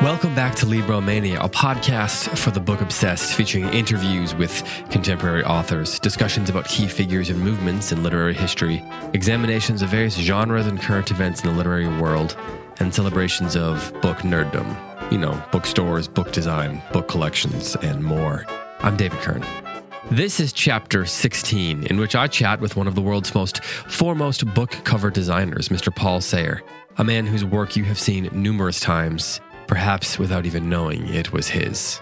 Welcome back to Libromania, a podcast for the book obsessed, featuring interviews with contemporary authors, discussions about key figures and movements in literary history, examinations of various genres and current events in the literary world, and celebrations of book nerddom. You know, bookstores, book design, book collections, and more. I'm David Kern. This is chapter 16, in which I chat with one of the world's most foremost book cover designers, Mr. Paul Sahre, a man whose work you have seen numerous times, perhaps without even knowing it was his.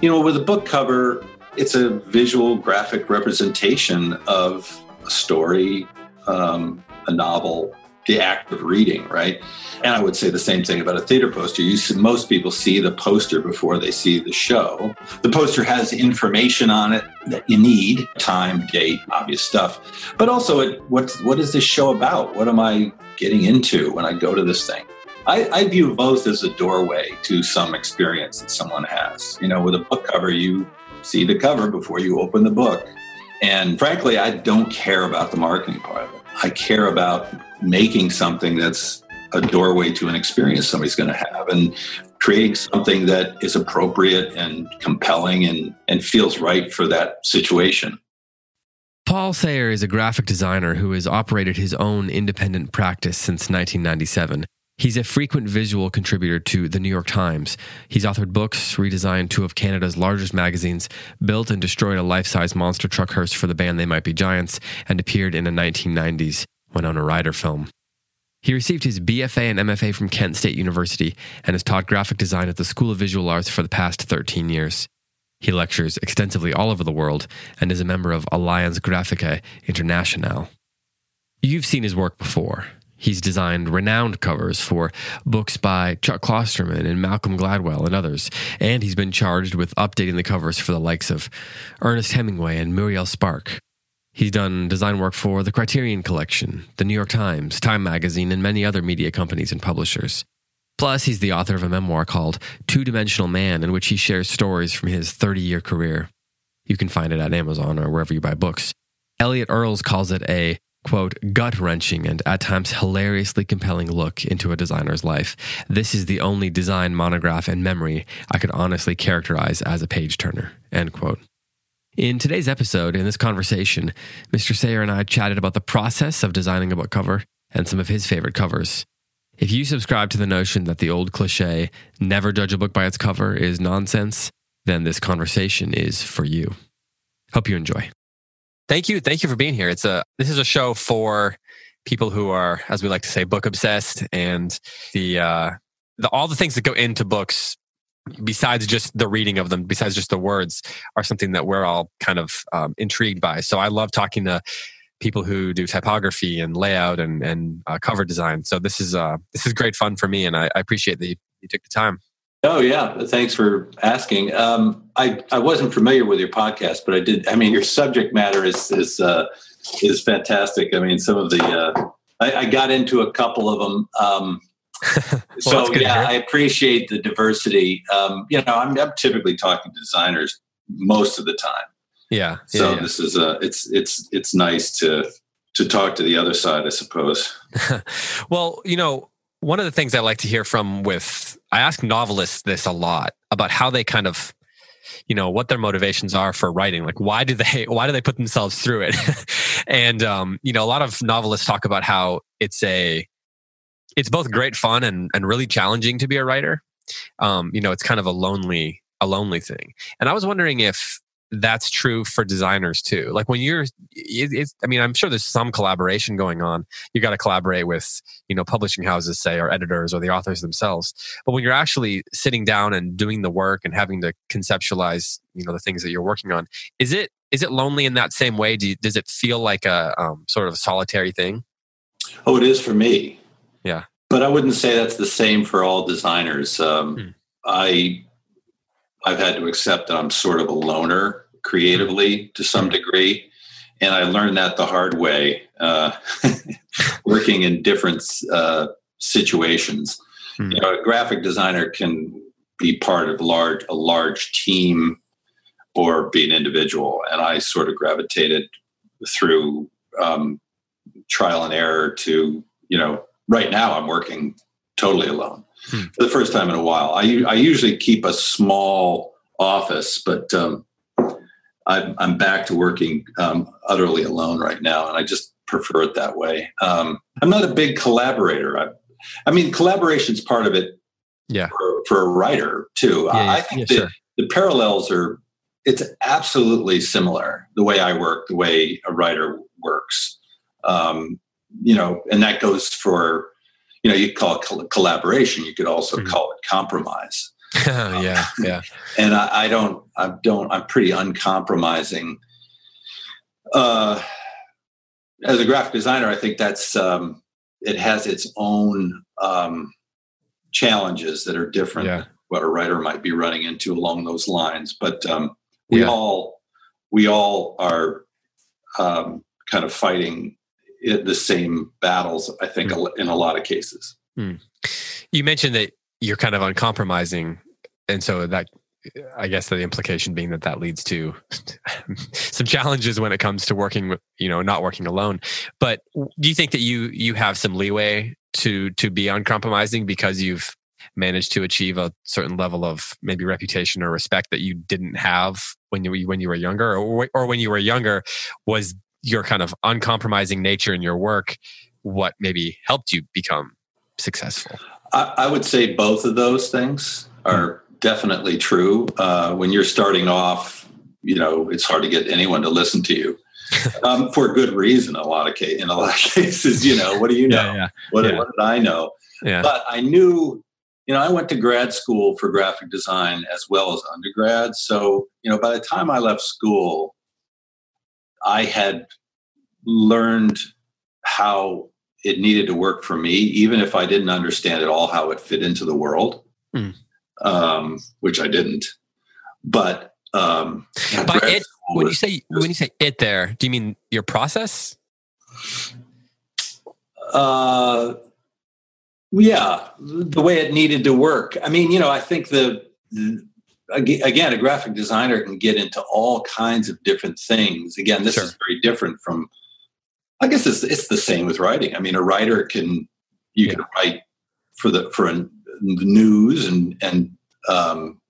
You know, with a book cover, it's a visual graphic representation of a story, um, a novel, the act of reading, right? And I would say the same thing about a theater poster. You see, most people see the poster before they see the show. The poster has information on it that you need: time, date, obvious stuff. But also, it, what what is this show about? What am I getting into when I go to this thing? I, I view both as a doorway to some experience that someone has. You know, with a book cover, you see the cover before you open the book. And frankly, I don't care about the marketing part of it. I care about making something that's a doorway to an experience somebody's going to have and creating something that is appropriate and compelling and, and feels right for that situation. Paul Sahre is a graphic designer who has operated his own independent practice since 1997. He's a frequent visual contributor to The New York Times. He's authored books, redesigned two of Canada's largest magazines, built and destroyed a life size monster truck hearse for the band They Might Be Giants, and appeared in a 1990s Winona Ryder film. He received his BFA and MFA from Kent State University and has taught graphic design at the School of Visual Arts for the past 13 years. He lectures extensively all over the world and is a member of Alliance Graphique Internationale. You've seen his work before. He's designed renowned covers for books by Chuck Klosterman and Malcolm Gladwell and others, and he's been charged with updating the covers for the likes of Ernest Hemingway and Muriel Spark. He's done design work for the Criterion Collection, the New York Times, Time Magazine, and many other media companies and publishers. Plus, he's the author of a memoir called Two Dimensional Man, in which he shares stories from his 30 year career. You can find it at Amazon or wherever you buy books. Elliot Earls calls it a quote, gut wrenching and at times hilariously compelling look into a designer's life. This is the only design monograph and memory I could honestly characterize as a page turner, end quote. In today's episode, in this conversation, Mr. Sahre and I chatted about the process of designing a book cover and some of his favorite covers. If you subscribe to the notion that the old cliche, never judge a book by its cover, is nonsense, then this conversation is for you. Hope you enjoy. Thank you. Thank you for being here. It's a this is a show for people who are as we like to say book obsessed and the uh the all the things that go into books besides just the reading of them besides just the words are something that we're all kind of um, intrigued by. So i love talking to people who do typography and layout and and uh, cover design so this is uh this is great fun for me and i, I appreciate that you, you took the time Oh yeah, thanks for asking. Um, I I wasn't familiar with your podcast, but I did. I mean, your subject matter is is uh, is fantastic. I mean, some of the uh, I, I, got into a couple of them. Um, well, so yeah, I appreciate the diversity. Um, you know, I'm, I'm, typically talking to designers most of the time. Yeah. So yeah, yeah. this is a it's it's it's nice to to talk to the other side, I suppose. well, you know, one of the things I like to hear from with I ask novelists this a lot about how they kind of you know what their motivations are for writing like why do they why do they put themselves through it and um you know a lot of novelists talk about how it's a it's both great fun and and really challenging to be a writer um you know it's kind of a lonely a lonely thing and i was wondering if that's true for designers too. Like when you're, it, I mean, I'm sure there's some collaboration going on. You got to collaborate with, you know, publishing houses, say, or editors or the authors themselves. But when you're actually sitting down and doing the work and having to conceptualize, you know, the things that you're working on, is it is it lonely in that same way? Do you, does it feel like a um, sort of a solitary thing? Oh, it is for me. Yeah, but I wouldn't say that's the same for all designers. Um, hmm. I I've had to accept that I'm sort of a loner creatively to some degree. And I learned that the hard way, uh, working in different uh, situations. Mm. You know, a graphic designer can be part of large a large team or be an individual, and I sort of gravitated through um, trial and error to you know right now I'm working totally alone hmm. for the first time in a while. I, I usually keep a small office, but um, I'm, I'm back to working um, utterly alone right now, and I just prefer it that way. Um, I'm not a big collaborator. I, I mean, collaboration is part of it. Yeah. For, for a writer too. Yeah, I think yeah, sure. the parallels are. It's absolutely similar the way I work, the way a writer works. Um, you know, and that goes for, you know, you call it collaboration. You could also mm-hmm. call it compromise. yeah, yeah. and I, I, don't, I don't, I'm pretty uncompromising. Uh, as a graphic designer, I think that's um, it has its own um, challenges that are different yeah. what a writer might be running into along those lines. But um, we yeah. all we all are um, kind of fighting it, the same battles. I think mm. in a lot of cases. Mm. You mentioned that you're kind of uncompromising, and so that I guess the implication being that that leads to some challenges when it comes to working with, you know, not working alone. But do you think that you you have some leeway to to be uncompromising because you've managed to achieve a certain level of maybe reputation or respect that you didn't have when you when you were younger, or or when you were younger was your kind of uncompromising nature in your work what maybe helped you become successful? I, I would say both of those things are definitely true. Uh, when you're starting off, you know, it's hard to get anyone to listen to you. Um, for good reason, a lot of case, in a lot of cases, you know, what do you know? Yeah, yeah, what, yeah. what, did I know? But I knew, you know, I went to grad school for graphic design as well as undergrad. So, you know, by the time I left school, I had learned how it needed to work for me, even if I didn't understand at all how it fit into the world. Mm um, which I didn't. But um, by it, when you say when you say it, there, do you mean your process? Uh, yeah, the way it needed to work. I mean, you know, I think the, the again, a graphic designer can get into all kinds of different things. Again, this sure. is very different from. I guess it's it's the same with writing. I mean, a writer can you yeah. can write for the for a news and and um,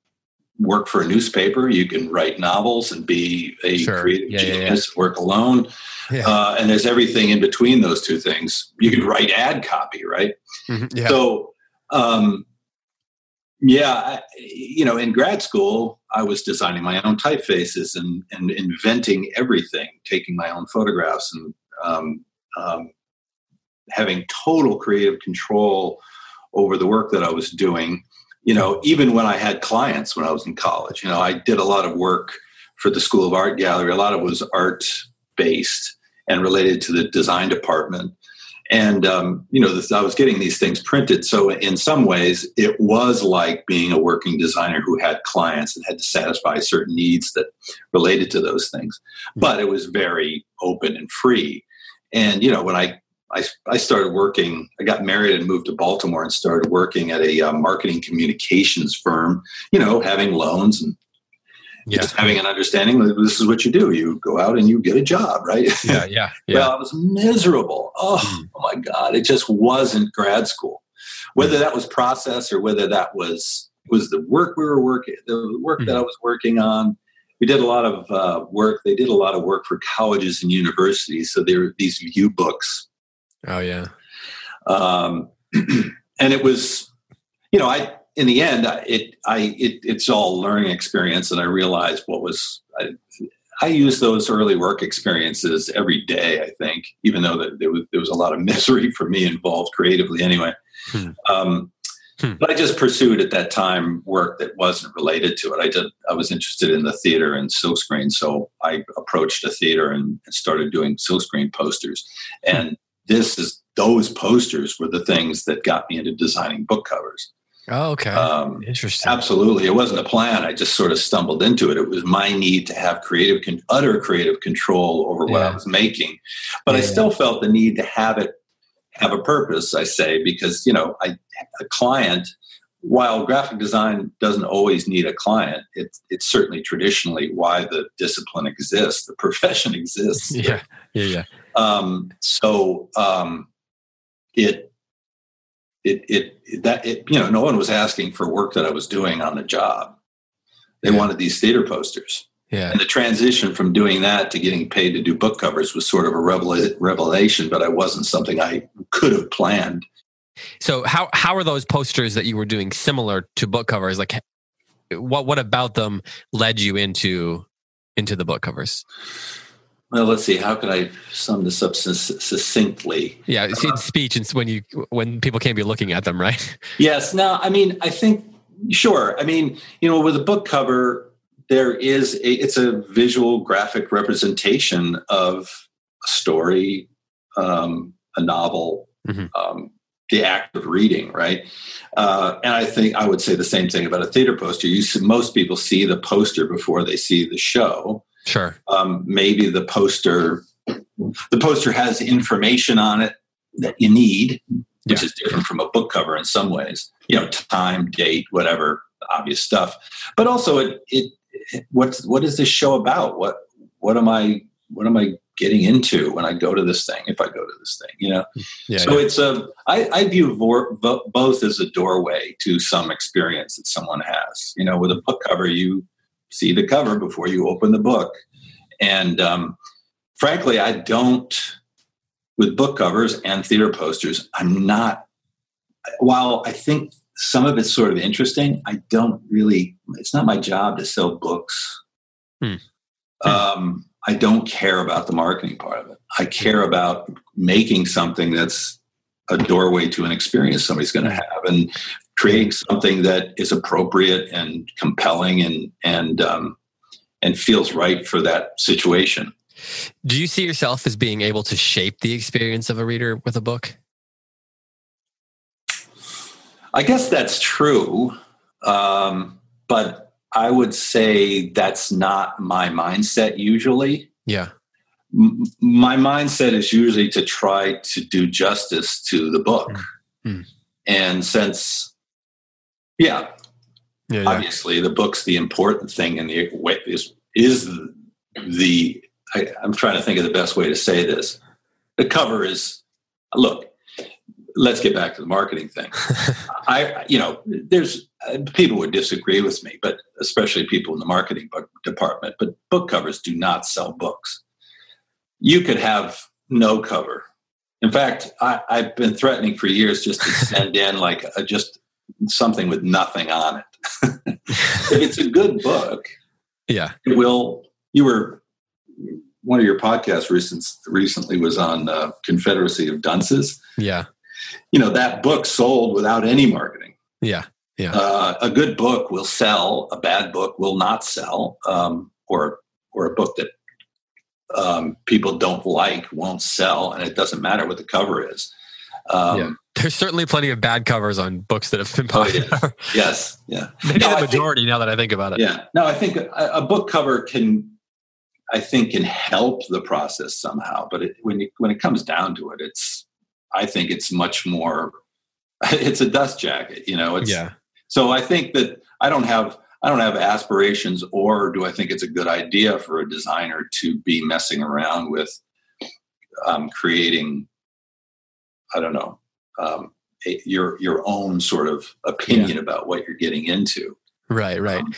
work for a newspaper. You can write novels and be a sure. creative yeah, genius. Yeah. Work alone, uh, and there's everything in between those two things. You can write ad copy, right? Mm-hmm. So, um, yeah, I, you know, in grad school, I was designing my own typefaces and and inventing everything, taking my own photographs and um, um having total creative control over the work that I was doing. You know, even when I had clients when I was in college, you know, I did a lot of work for the School of Art Gallery. A lot of it was art based and related to the design department. And um, you know, I was getting these things printed. So in some ways, it was like being a working designer who had clients and had to satisfy certain needs that related to those things. But it was very open and free. And you know, when I I, I started working, I got married and moved to Baltimore and started working at a uh, marketing communications firm, you know, having loans and yeah. just having an understanding that this is what you do. You go out and you get a job, right? Yeah, yeah. yeah. well, I was miserable. Oh, mm. oh my God. It just wasn't grad school. Whether that was process or whether that was was the work we were working, the work mm. that I was working on. We did a lot of uh, work. They did a lot of work for colleges and universities. So there were these view books Oh yeah. Um, and it was, you know, I in the end, it I it, it's all learning experience, and I realized what was. I, I use those early work experiences every day. I think, even though that there was, there was a lot of misery for me involved creatively, anyway. Hmm. Um, hmm. But I just pursued at that time work that wasn't related to it. I did. I was interested in the theater and silkscreen, so I approached a theater and, started doing silkscreen posters. Hmm. And this is those posters were the things that got me into designing book covers. Oh, okay. Um, Interesting. Absolutely. It wasn't a plan. I just sort of stumbled into it. It was my need to have creative, utter creative control over what yeah. I was making. But yeah. I still felt the need to have it have a purpose, I say, because, you know, I, a client, while graphic design doesn't always need a client, it's, it's certainly traditionally why the discipline exists, the profession exists. Yeah. Yeah. Yeah. Um, so um, it it, it, that, it, you know, no one was asking for work that I was doing on the job. They Yeah. wanted these theater posters. Yeah. And the transition from doing that to getting paid to do book covers was sort of a revela- revelation, but I wasn't something I could have planned. So how how are those posters that you were doing similar to book covers? Like what what about them led you into into the book covers? Well, let's see. How could I sum this up succinctly? Yeah, uh, it's in speech and when you when people can't be looking at them, right? Yes. Now, I mean, I think sure. I mean, you know, with a book cover, there is a, it's a visual graphic representation of a story, um, a novel, Mhm. um, the act of reading, right? Uh, and I think I would say the same thing about a theater poster. You see, most people see the poster before they see the show. Sure. Um, maybe the poster, the poster has information on it that you need, which Yeah. is different from a book cover in some ways. You know, time, date, whatever, obvious stuff. But also, it, it what's what is this show about? What what am I what am I getting into when I go to this thing? If I go to this thing, you know. Yeah. so yeah. it's a I, I view vor, vo- both as a doorway to some experience that someone has. You know, with a book cover, you see the cover before you open the book, and um, frankly, I don't with book covers and theater posters. I'm not. While I think some of it's sort of interesting, I don't really. It's not my job to sell books. Hmm. Um, I don't care about the marketing part of it. I care about making something that's a doorway to an experience somebody's going to have, and creating something that is appropriate and compelling and and um, and feels right for that situation. Do you see yourself as being able to shape the experience of a reader with a book? I guess that's true, um, but I would say that's not my mindset usually. Yeah. M- my mindset is usually to try to do justice to the book. Mm. And since, yeah, Yeah. obviously the book's the important thing and the way is is the I, i'm trying to think of the best way to say this the cover is look let's get back to the marketing thing i you know there's uh, people would disagree with me but especially people in the marketing bu- department but book covers do not sell books you could have no cover in fact I, i've been threatening for years just to send in like a, just something with nothing on it if it's a good book, yeah. it will. You were one of your podcasts recent, recently was on uh, Confederacy of Dunces. Yeah. You know that book sold without any marketing. Yeah. Yeah. Uh, a good book will sell. A bad book will not sell, um, or or a book that um, people don't like won't sell, and it doesn't matter what the cover is. Um, Yeah. There's certainly plenty of bad covers on books that have been Oh, popular. Yes. Yeah. Maybe No, the I think- majority now that I think about it. Yeah. No, I think a, a book cover can, I think, can help the process somehow. But it, when you, when it comes down to it, it's, I think it's much more. It's a dust jacket, you know. It's, Yeah. So I think that I don't have I don't have aspirations, or do I think it's a good idea for a designer to be messing around with um, creating? I don't know um, a, your your own sort of opinion about what you're getting into. Right, right. Um,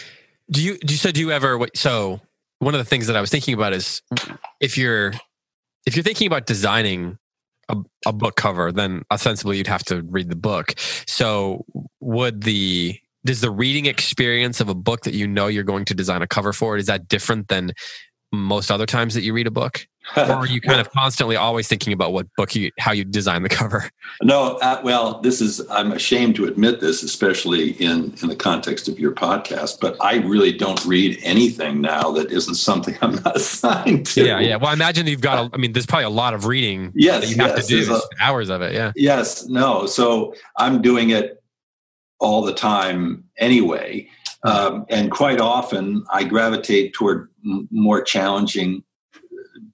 Do you do you so do you ever so one of the things that I was thinking about is if you're if you're thinking about designing a, a book cover, then ostensibly you'd have to read the book. So would the does the reading experience of a book that you know you're going to design a cover for is that different than most other times that you read a book? Or are you kind of constantly always thinking about what book you how you design the cover? No, uh, well, this is, I'm ashamed to admit this, especially in, in the context of your podcast, but I really don't read anything now that isn't something I'm not assigned to. Yeah, yeah. Well, I imagine you've got. A, I mean, there's probably a lot of reading Yes, that you have yes, to do, a- hours of it. Yeah. Yes, no. So I'm doing it all the time anyway. Um, and quite often I gravitate toward m- more challenging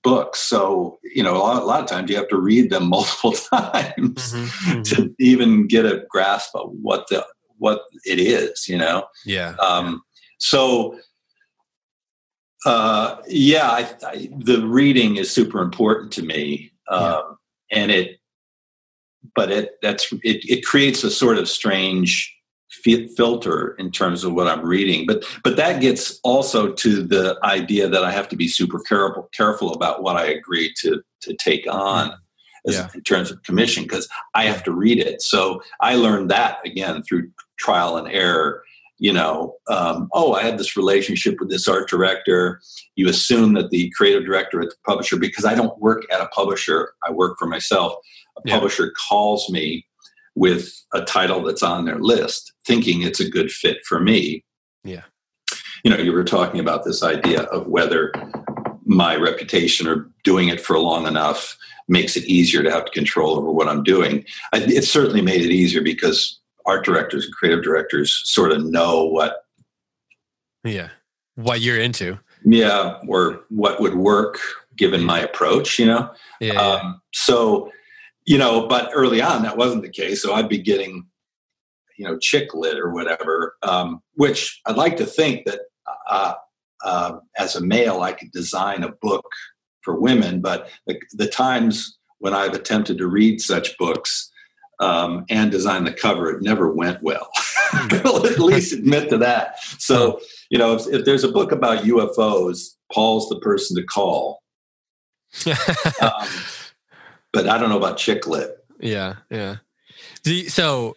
books. So, you know, a lot, a lot of times you have to read them multiple times Mm-hmm. to even get a grasp of what the what it is, you know. Yeah. Um, so, uh, yeah, I, I, the reading is super important to me, um, and it but it that's it, it creates a sort of strange filter in terms of what I'm reading. But but that gets also to the idea that I have to be super careful careful about what I agree to to take on. As, yeah. in terms of commission because I have to read it. So I learned that again through trial and error. You know, um, oh, I had this relationship with this art director. You assume that the creative director at the publisher, because I don't work at a publisher, I work for myself. A yeah. publisher calls me with a title that's on their list, thinking it's a good fit for me. Yeah. You know, you were talking about this idea of whether my reputation or doing it for long enough makes it easier to have control over what I'm doing. It certainly made it easier because art directors and creative directors sort of know what. Yeah. What you're into. Yeah. Or what would work given my approach, you know? Yeah. Um, so, you know, but early on that wasn't the case. So I'd be getting, you know, chick lit or whatever, um, which I'd like to think that uh, uh, as a male I could design a book for women, but the, the times when I've attempted to read such books um, and design the cover, it never went well. I'll at least admit to that. So, you know, if, if there's a book about UFOs, Paul's the person to call. um, but I don't know about chick lit. Yeah, yeah. You, so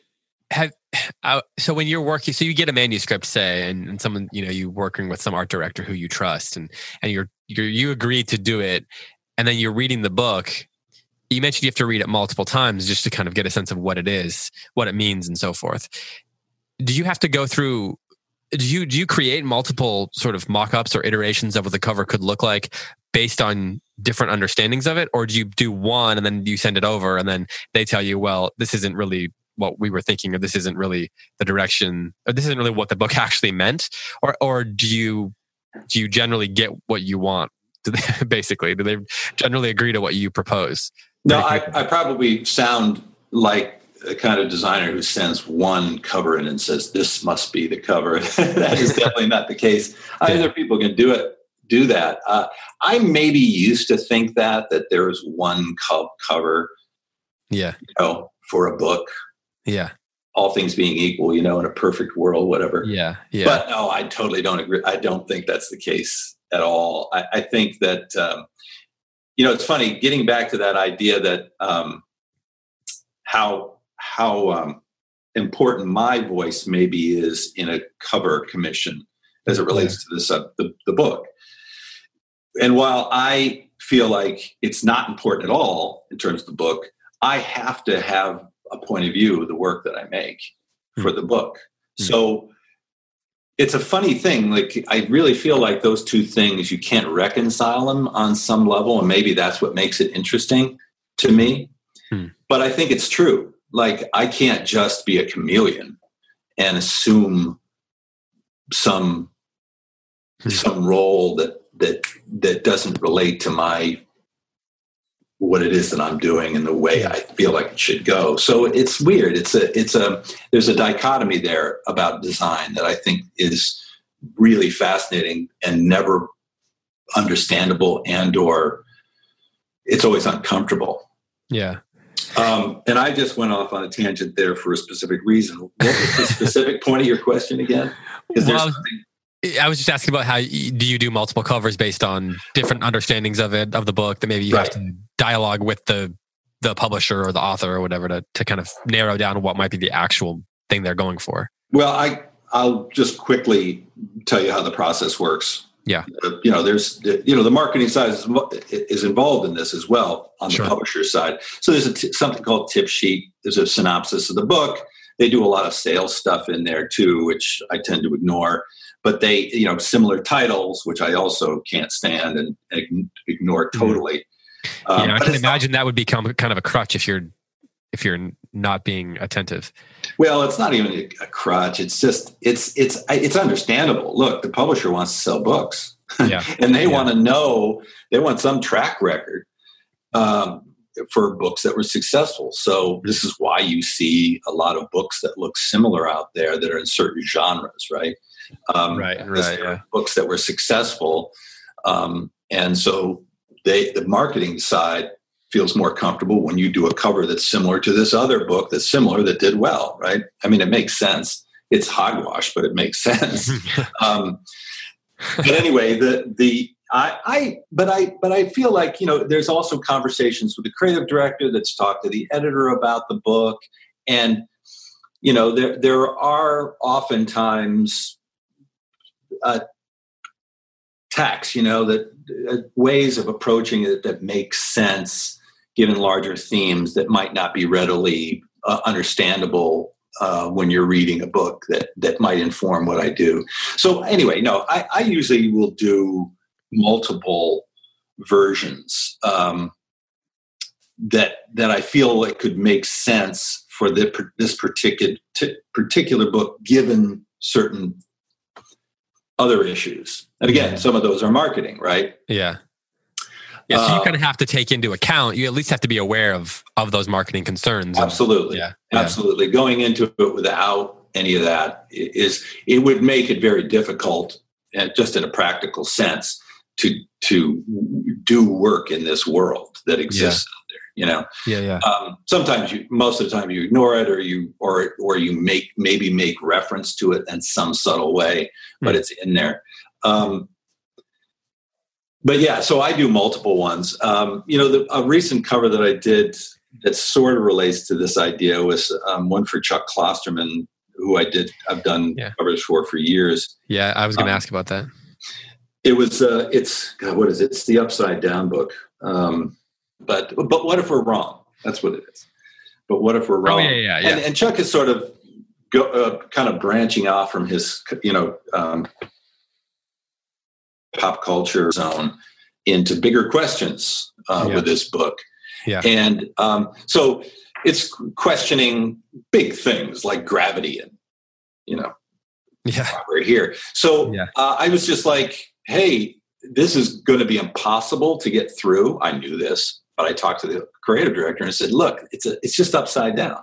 have uh, so when you're working, so you get a manuscript, say, and, and someone you know you working with some art director who you trust, and and you're, you're you agree to do it, and then you're reading the book. You mentioned you have to read it multiple times just to kind of get a sense of what it is, what it means, and so forth. Do you have to go through do you do you create multiple sort of mock-ups or iterations of what the cover could look like based on different understandings of it or do you do one and then you send it over and then they tell you well this isn't really what we were thinking or this isn't really the direction or this isn't really what the book actually meant or or do you do you generally get what you want they, basically do they generally agree to what you propose no I, I probably sound like a kind of designer who sends one cover in and says this must be the cover. that is definitely not the case. Yeah. Other people can do it, do that. Uh, I maybe used to think that that there was one co- cover, yeah, you know, for a book. Yeah, all things being equal, you know, in a perfect world, whatever. Yeah, yeah. But no, I totally don't agree. I don't think that's the case at all. I, I think that. Um, you know, it's funny getting back to that idea that um, how how um, important my voice maybe is in a cover commission as it relates to this uh, the, the book. And while I feel like it's not important at all in terms of the book, I have to have a point of view of the work that I make mm-hmm. for the book. Mm-hmm. So it's a funny thing. Like I really feel like those two things you can't reconcile them on some level, and maybe that's what makes it interesting to me. Mm-hmm. But I think it's true like I can't just be a chameleon and assume some. Some role that that that doesn't relate to my what it is that I'm doing and the way I feel like it should go. So it's weird. It's a it's a there's a dichotomy there about design that I think is really fascinating and never understandable and or it's always uncomfortable. Yeah. Um, and I just went off on a tangent there for a specific reason. What was the specific point of your question again? Is well, I was just asking about how do you do multiple covers based on different understandings of it of the book that maybe you right. have to dialogue with the the publisher or the author or whatever to to kind of narrow down what might be the actual thing they're going for. Well, I I'll just quickly tell you how the process works. Yeah. Uh, you know, there's, you know, the marketing side is, is involved in this as well on the sure. publisher side. So there's a t- something called tip sheet. There's a synopsis of the book. They do a lot of sales stuff in there too, which I tend to ignore. But they, you know, similar titles, which I also can't stand and, ignore mm-hmm. totally. Um, yeah, I can imagine not, that would become kind of a crutch if you're if you're not being attentive. Well, it's not even a crutch. It's just it's it's it's understandable. Look, the publisher wants to sell books, yeah. and they yeah. want to know they want some track record um, for books that were successful. So this is why you see a lot of books that look similar out there that are in certain genres, right? Um, right, right. Yeah. Books that were successful, um, and so they the marketing side feels more comfortable when you do a cover that's similar to this other book that's similar that did well, right? I mean, it makes sense. It's hogwash, but it makes sense. um, but anyway, the the I, I but I but I feel like you know there's also conversations with the creative director that's talked to the editor about the book, and you know there there are oftentimes uh, you know that uh, ways of approaching it that make sense given larger themes that might not be readily uh, understandable uh, when you're reading a book that that might inform what I do. So anyway, no, I, I usually will do multiple versions um, that that I feel like could make sense for the, this particular t- particular book, given certain other issues. And again, some of those are marketing, right? Yeah. Yeah, so you uh, kind of have to take into account. You at least have to be aware of of those marketing concerns. Absolutely, yeah, absolutely. Going into it without any of that is it would make it very difficult, and just in a practical sense, to to do work in this world that exists yeah. You know, yeah, yeah. Um, sometimes you, most of the time, you ignore it, or you, or or you make maybe make reference to it in some subtle way, but hmm. it's in there. Um, but yeah, so I do multiple ones. Um, you know, the, a recent cover that I did that sort of relates to this idea was um, one for Chuck Klosterman, who I did. I've done yeah. covers for for years. Yeah, I was going to um, ask about that. It was. Uh, it's God. What is it? It's the Upside Down book. Um, but but what if we're wrong? That's what it is. But what if we're wrong? Oh yeah, yeah, yeah. And, and Chuck is sort of go, uh, kind of branching off from his, you know, um, pop culture zone into bigger questions uh, yeah. with this book. Yeah. And um, so it's questioning big things like gravity and, you know, yeah. we're here. So yeah. uh, I was just like, hey, this is going to be impossible to get through. I knew this, but I talked to the creative director and said, look, it's a, it's just upside down.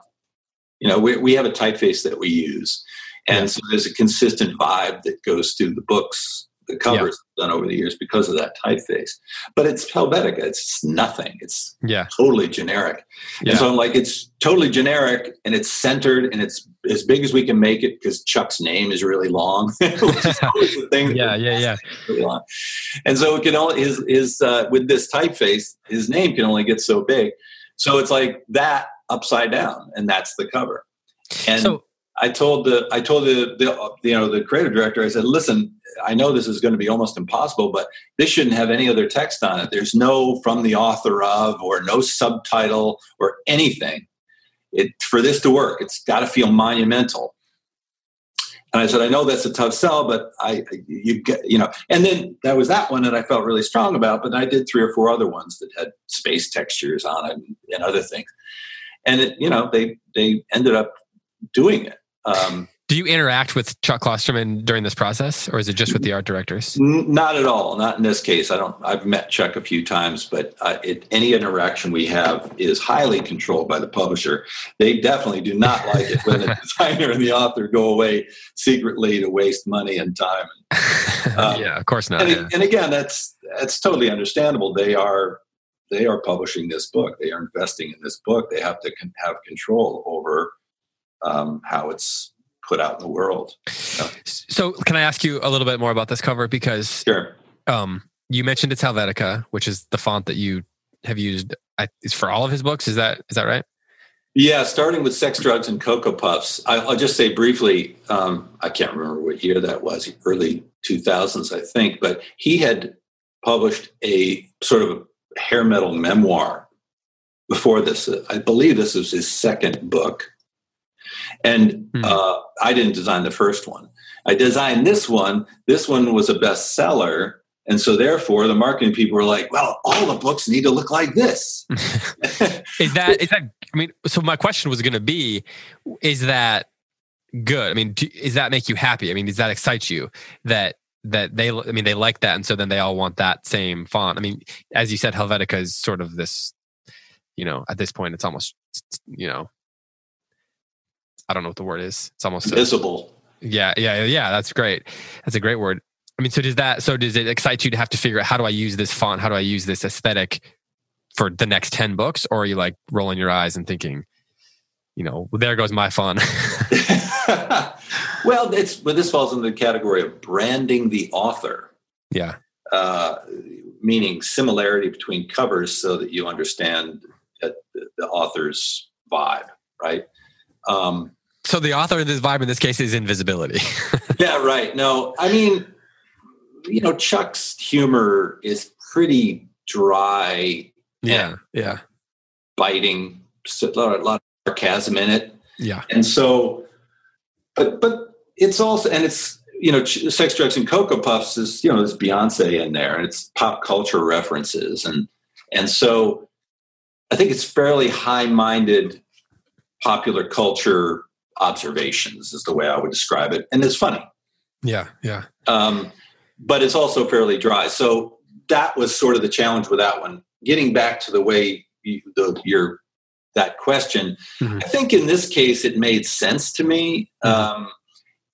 You know, we, we have a typeface that we use. And so there's a consistent vibe that goes through the books the covers yeah. done over the years because of that typeface. But it's Helvetica. It's nothing. It's yeah. totally generic. Yeah. And so I'm like, it's totally generic and it's centered and it's as big as we can make it because Chuck's name is really long. yeah, yeah, yeah. Really. And so it can only his his uh, with this typeface, his name can only get so big. So it's like that upside down, and that's the cover. And so, I told the I told the, the you know the creative director I said listen I know this is going to be almost impossible but this shouldn't have any other text on it. There's no from the author of or no subtitle or anything. It for this to work it's got to feel monumental. And I said I know that's a tough sell but I you get you know and then that was that one that I felt really strong about but I did three or four other ones that had space textures on it and other things. And it, you know they they ended up doing it um, do you interact with Chuck Klosterman during this process, or is it just with the art directors? Not at all. Not in this case. I don't. I've met Chuck a few times, but uh, it, any interaction we have is highly controlled by the publisher. They definitely do not like it when the designer and the author go away secretly to waste money and time. Um, yeah, of course not. And, yeah. and again, that's that's totally understandable. They are they are publishing this book. They are investing in this book. They have to con- have control over um, how it's put out in the world. So. so, can I ask you a little bit more about this cover? Because sure. um, you mentioned it's Helvetica, which is the font that you have used. Is for all of his books. Is that is that right? Yeah, starting with Sex, Drugs, and Cocoa Puffs. I, will just say briefly. Um, I can't remember what year that was. Early two thousands, I think. But he had published a sort of hair metal memoir before this. I believe this was his second book and hmm. uh, I didn't design the first one. I designed this one. This one was a bestseller. And so, therefore, the marketing people were like, well, all the books need to look like this. is that, is that, I mean, so my question was going to be, is that good? I mean, do, does that make you happy? I mean, does that excite you that, that they, I mean, they like that. And so then they all want that same font. I mean, as you said, Helvetica is sort of this, you know, at this point, it's almost, you know, I don't know what the word is. It's almost visible. A, yeah, yeah, yeah. That's great. That's a great word. I mean, so does that? So does it excite you to have to figure out how do I use this font? How do I use this aesthetic for the next 10 books or are you like rolling your eyes and thinking you know there goes my fun well it's but this falls into the category of branding the author yeah uh, meaning similarity between covers so that you understand the, the author's vibe right um, so the author of this vibe in this case is invisibility. Yeah right. No i mean you know chuck's humor is pretty dry yeah yeah. biting a lot, a lot of sarcasm in it. Yeah. And so but but it's also and it's you know sex drugs and cocoa puffs is you know there's beyonce in there and it's pop culture references. And and so i think it's fairly high-minded popular culture observations is the way i would describe it and it's funny yeah yeah um, but it's also fairly dry so that was sort of the challenge with that one. Getting back to the way you, the, your that question, mm-hmm. I think in this case it made sense to me, mm-hmm. um,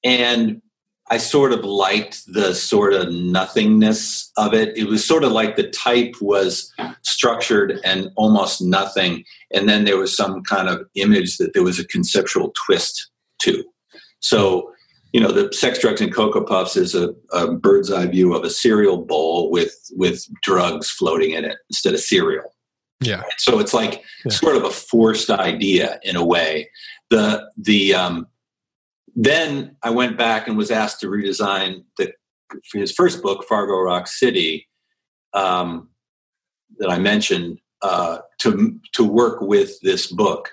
and I sort of liked the sort of nothingness of it. It was sort of like the type was structured and almost nothing, and then there was some kind of image that there was a conceptual twist to. So you know, the sex, drugs, and cocoa puffs is a, a, bird's eye view of a cereal bowl with with drugs floating in it instead of cereal. Yeah. So it's like yeah. sort of a forced idea in a way. The the um, then I went back and was asked to redesign the his first book, Fargo Rock City, um, that I mentioned, uh, to to work with this book.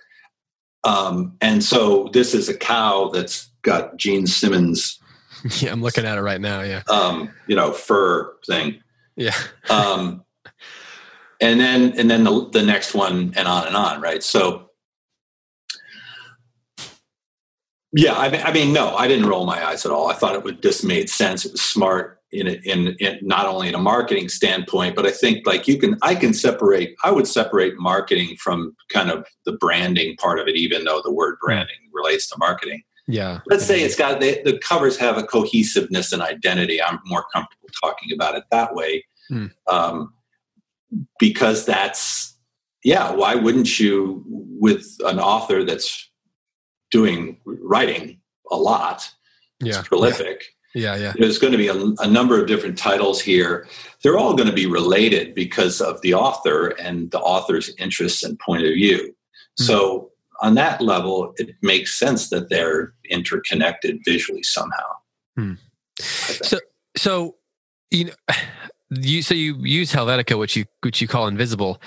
Um, and so this is a cow that's got Gene Simmons. Yeah, I'm looking at it right now. Yeah. Um, you know, fur thing. Yeah. um, and then and then the, the next one and on and on, right? So yeah, I mean, I mean, no, I didn't roll my eyes at all. I thought it would just made sense. It was smart in, in in not only in a marketing standpoint, but I think like you can, I can separate. I would separate marketing from kind of the branding part of it, even though the word branding relates to marketing. Yeah. Let's say it's got the, the covers have a cohesiveness and identity. I'm more comfortable talking about it that way. Hmm. Um, because that's, yeah, why wouldn't you, with an author that's doing writing a lot, yeah. prolific. Yeah. yeah, yeah. There's going to be a, a number of different titles here. They're all going to be related because of the author and the author's interests and point of view. Hmm. So on that level, it makes sense that they're interconnected visually somehow. Hmm. So, so you know, you so you use Helvetica, which you which you call invisible,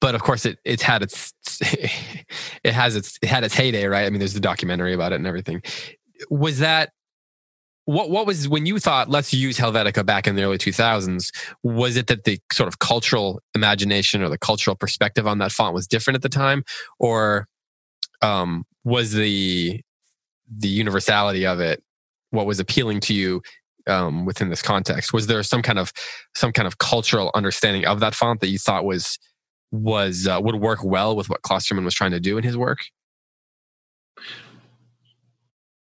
but of course it it's had its it has its it had its heyday, right? I mean, there's the documentary about it and everything. Was that what what was when you thought let's use Helvetica back in the early 2000s? Was it that the sort of cultural imagination or the cultural perspective on that font was different at the time, or um, was the the universality of it what was appealing to you um, within this context? Was there some kind of some kind of cultural understanding of that font that you thought was was uh, would work well with what Klosterman was trying to do in his work?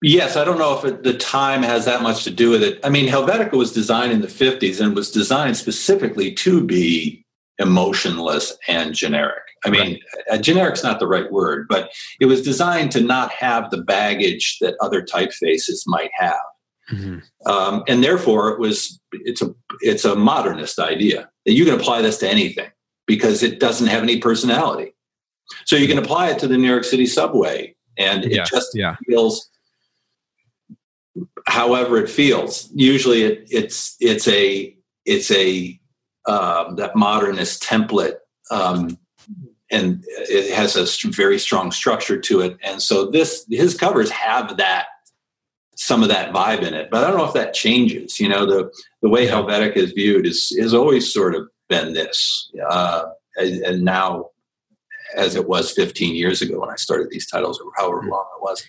Yes, I don't know if it, the time has that much to do with it. I mean, Helvetica was designed in the 50s and was designed specifically to be emotionless and generic. I mean, right. generic's not the right word, but it was designed to not have the baggage that other typefaces might have. Mm-hmm. Um, and therefore, it was it's a it's a modernist idea that you can apply this to anything because it doesn't have any personality. So you can apply it to the New York City subway, and it yeah, just yeah. feels however it feels. Usually, it, it's it's a it's a um, that modernist template, um, and it has a very strong structure to it. And so this his covers have that some of that vibe in it, but I don't know if that changes. You know, the the way Helvetica is viewed is is always sort of been this, uh, and, and now as it was 15 years ago when I started these titles, or however hmm. long it was.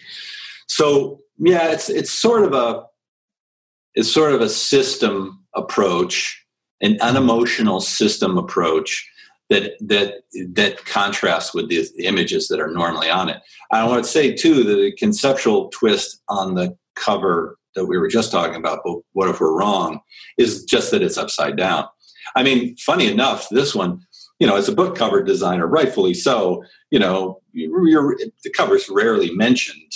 So yeah, it's it's sort of a it's sort of a system approach an unemotional system approach that that that contrasts with the images that are normally on it. I want to say too that the conceptual twist on the cover that we were just talking about, but what if we're wrong, is just that it's upside down. I mean, funny enough, this one, you know, as a book cover designer, rightfully so, you know, you're, the cover's rarely mentioned,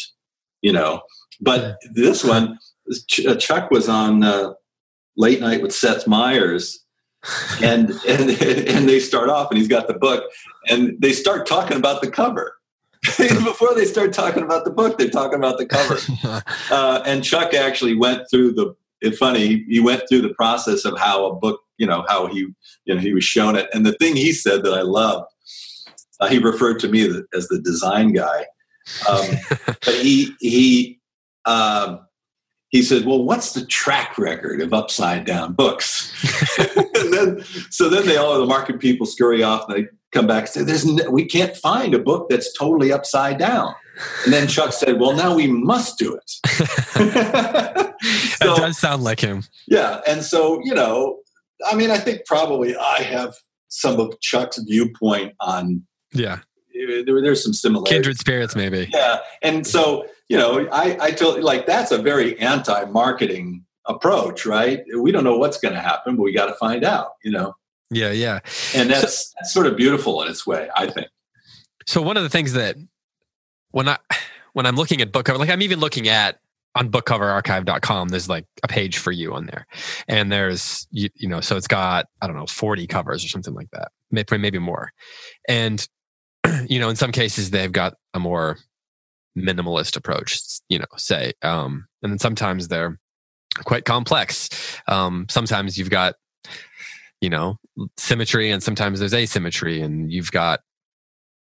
you know. But this one, uh, Chuck was on uh, Late Night with Seth Meyers, and and and they start off, and he's got the book, and they start talking about the cover. Before they start talking about the book, they're talking about the cover. Uh, and Chuck actually went through the. It's funny. He went through the process of how a book, you know, how he, you know, he was shown it. And the thing he said that I loved, uh, he referred to me as the design guy. Um, but he he um, he said, "Well, what's the track record of upside down books?" and then, so then they all the market people scurry off and they come back and say, "There's no, we can't find a book that's totally upside down." And then Chuck said, "Well, now we must do it." so, that does sound like him. Yeah, and so you know, I mean, I think probably I have some of Chuck's viewpoint on. Yeah, uh, there, there's some similarities. Kindred spirits, maybe. Yeah, and so you know, I, I told like that's a very anti-marketing approach, right? We don't know what's going to happen, but we got to find out. You know. Yeah, yeah, and that's, so, that's sort of beautiful in its way, I think. So one of the things that when I when I'm looking at book cover, like I'm even looking at on bookcoverarchive.com there's like a page for you on there and there's you, you know so it's got i don't know 40 covers or something like that maybe, maybe more and you know in some cases they've got a more minimalist approach, you know, say. Um, and then sometimes they're quite complex. Um, sometimes you've got, you know, symmetry and sometimes there's asymmetry and you've got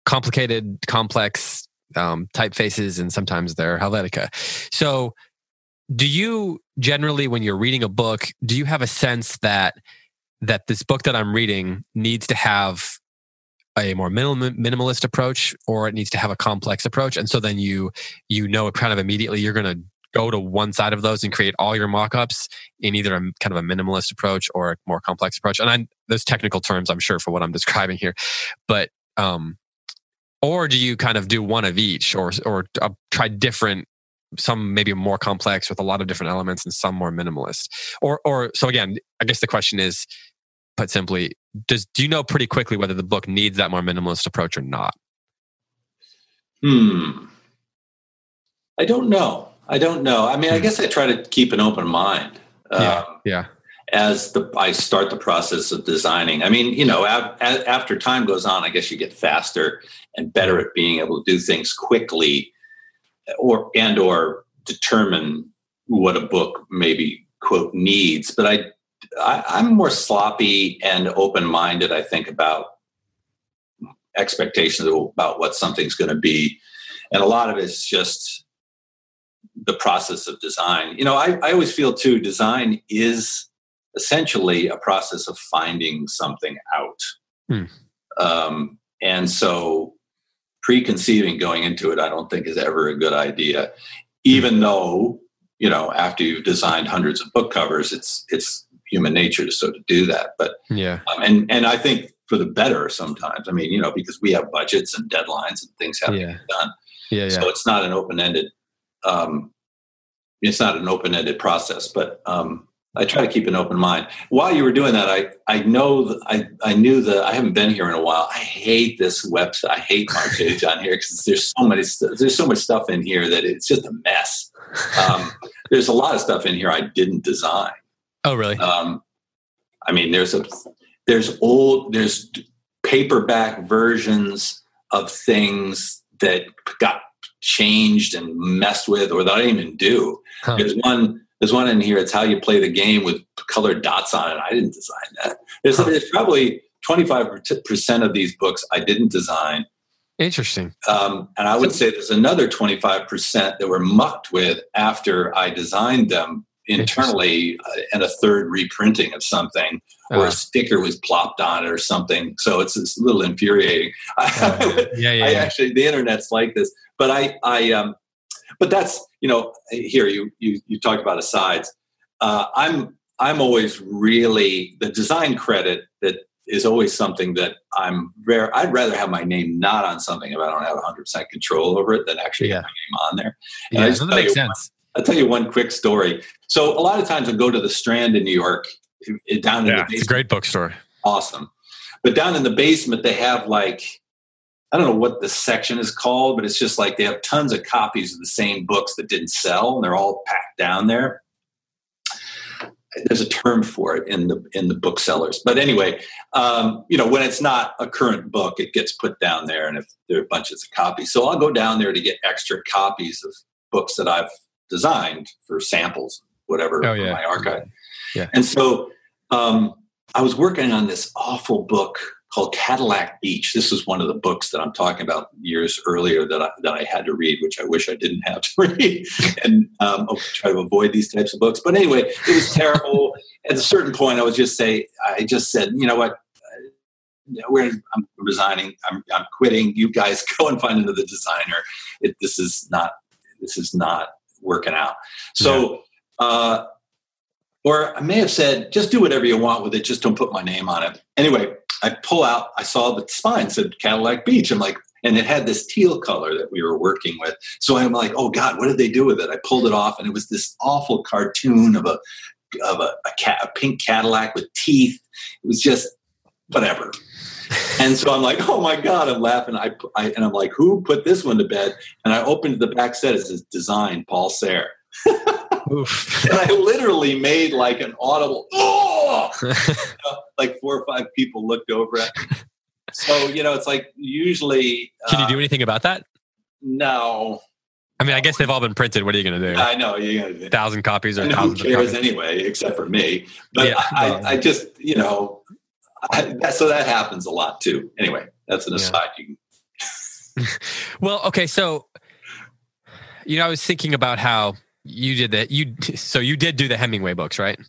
complicated, complex um, typefaces and sometimes they're Helvetica. So do you generally, when you're reading a book, do you have a sense that that this book that I'm reading needs to have a more minimal, minimalist approach or it needs to have a complex approach? And so then you you know kind of immediately you're going to go to one side of those and create all your mock-ups in either a kind of a minimalist approach or a more complex approach. And i those technical terms i'm sure for what i'm describing here. But um or do you kind of do one of each or or uh, try different some maybe more complex with a lot of different elements and some more minimalist or or so again i guess the question is put simply, does do you know pretty quickly whether the book needs that more minimalist approach or not? Hmm. I don't know. I don't know. I mean, I hmm. guess I try to keep an open mind. Yeah. Um, yeah. As the I start the process of designing, I mean, you know, after time goes on, I guess you get faster and better at being able to do things quickly, or and or determine what a book maybe quote needs. But I I, am more sloppy and open minded, I think, about expectations about what something's going to be. And a lot of it's just the process of design. You know, I, I always feel too, design is essentially a process of finding something out. Hmm. Um, and so preconceiving going into it, I don't think is ever a good idea, even though, you know, after you've designed hundreds of book covers, it's, it's, human nature to so to do that. But yeah, um, and and I think for the better sometimes. I mean, you know, because we have budgets and deadlines and things have yeah. to be done. Yeah, yeah. So it's not an open ended. Um, it's not an open ended process, but um, I try to keep an open mind. While you were doing that, I I know that I I knew that I haven't been here in a while. I hate this website. I hate my page on here because there's so many there's so much stuff in here that it's just a mess. Um, there's a lot of stuff in here I didn't design. Oh, really? Um, I mean, there's a there's old there's paperback versions of things that got changed and messed with, or that I didn't even do. Huh. There's one there's one in here. It's how you play the game with colored dots on it. I didn't design that. There's, huh. there's probably 25% of these books I didn't design. Interesting. Um, and I would say there's another 25% that were mucked with after I designed them internally uh, and a third reprinting of something or uh, a uh-huh. sticker was plopped on it or something so it's, it's a little infuriating uh, yeah, yeah, I yeah. actually the internet's like this but i i um but that's you know here you you you talked about asides uh, i'm i'm always really the design credit that is always something that i'm very i'd rather have my name not on something if i don't have 100% control over it than actually yeah. have my name on there and yeah, that makes sense I'll tell you one quick story. So a lot of times I go to the Strand in New York, down in yeah, the it's a great bookstore. Awesome. But down in the basement, they have like I don't know what the section is called, but it's just like they have tons of copies of the same books that didn't sell, and they're all packed down there. There's a term for it in the in the booksellers, but anyway, um, you know when it's not a current book, it gets put down there, and if there are bunches of copies, so I'll go down there to get extra copies of books that I've designed for samples, whatever, oh, yeah. my archive. Yeah. And so um, I was working on this awful book called Cadillac Beach. This is one of the books that I'm talking about years earlier that I, that I had to read, which I wish I didn't have to read, and um, try to avoid these types of books. But anyway, it was terrible. At a certain point, I was just say, I just said, you know what, we're, I'm resigning. I'm, I'm quitting. You guys go and find another designer. It, this is not. This is not working out. So. Yeah. Uh, or I may have said, just do whatever you want with it, just don't put my name on it. Anyway, I pull out, I saw the spine said Cadillac Beach. I'm like, and it had this teal color that we were working with. So I'm like, oh God, what did they do with it? I pulled it off, and it was this awful cartoon of a of a, a, cat, a pink Cadillac with teeth. It was just whatever. And so I'm like, oh my God, I'm laughing. I, I and I'm like, who put this one to bed? And I opened the back set. It says design Paul Sahre. and I literally made like an audible, oh, you know, like four or five people looked over at me. So, you know, it's like usually. Can uh, you do anything about that? No. I mean, I guess they've all been printed. What are you going to do? I know you're going to do thousand copies or thousands who cares anyway, except for me. But yeah, I, I, I, just, you know, I, that, so that happens a lot too. Anyway, that's an aside. Yeah. well, okay, so you know, I was thinking about how you did that. You so you did do the Hemingway books, right?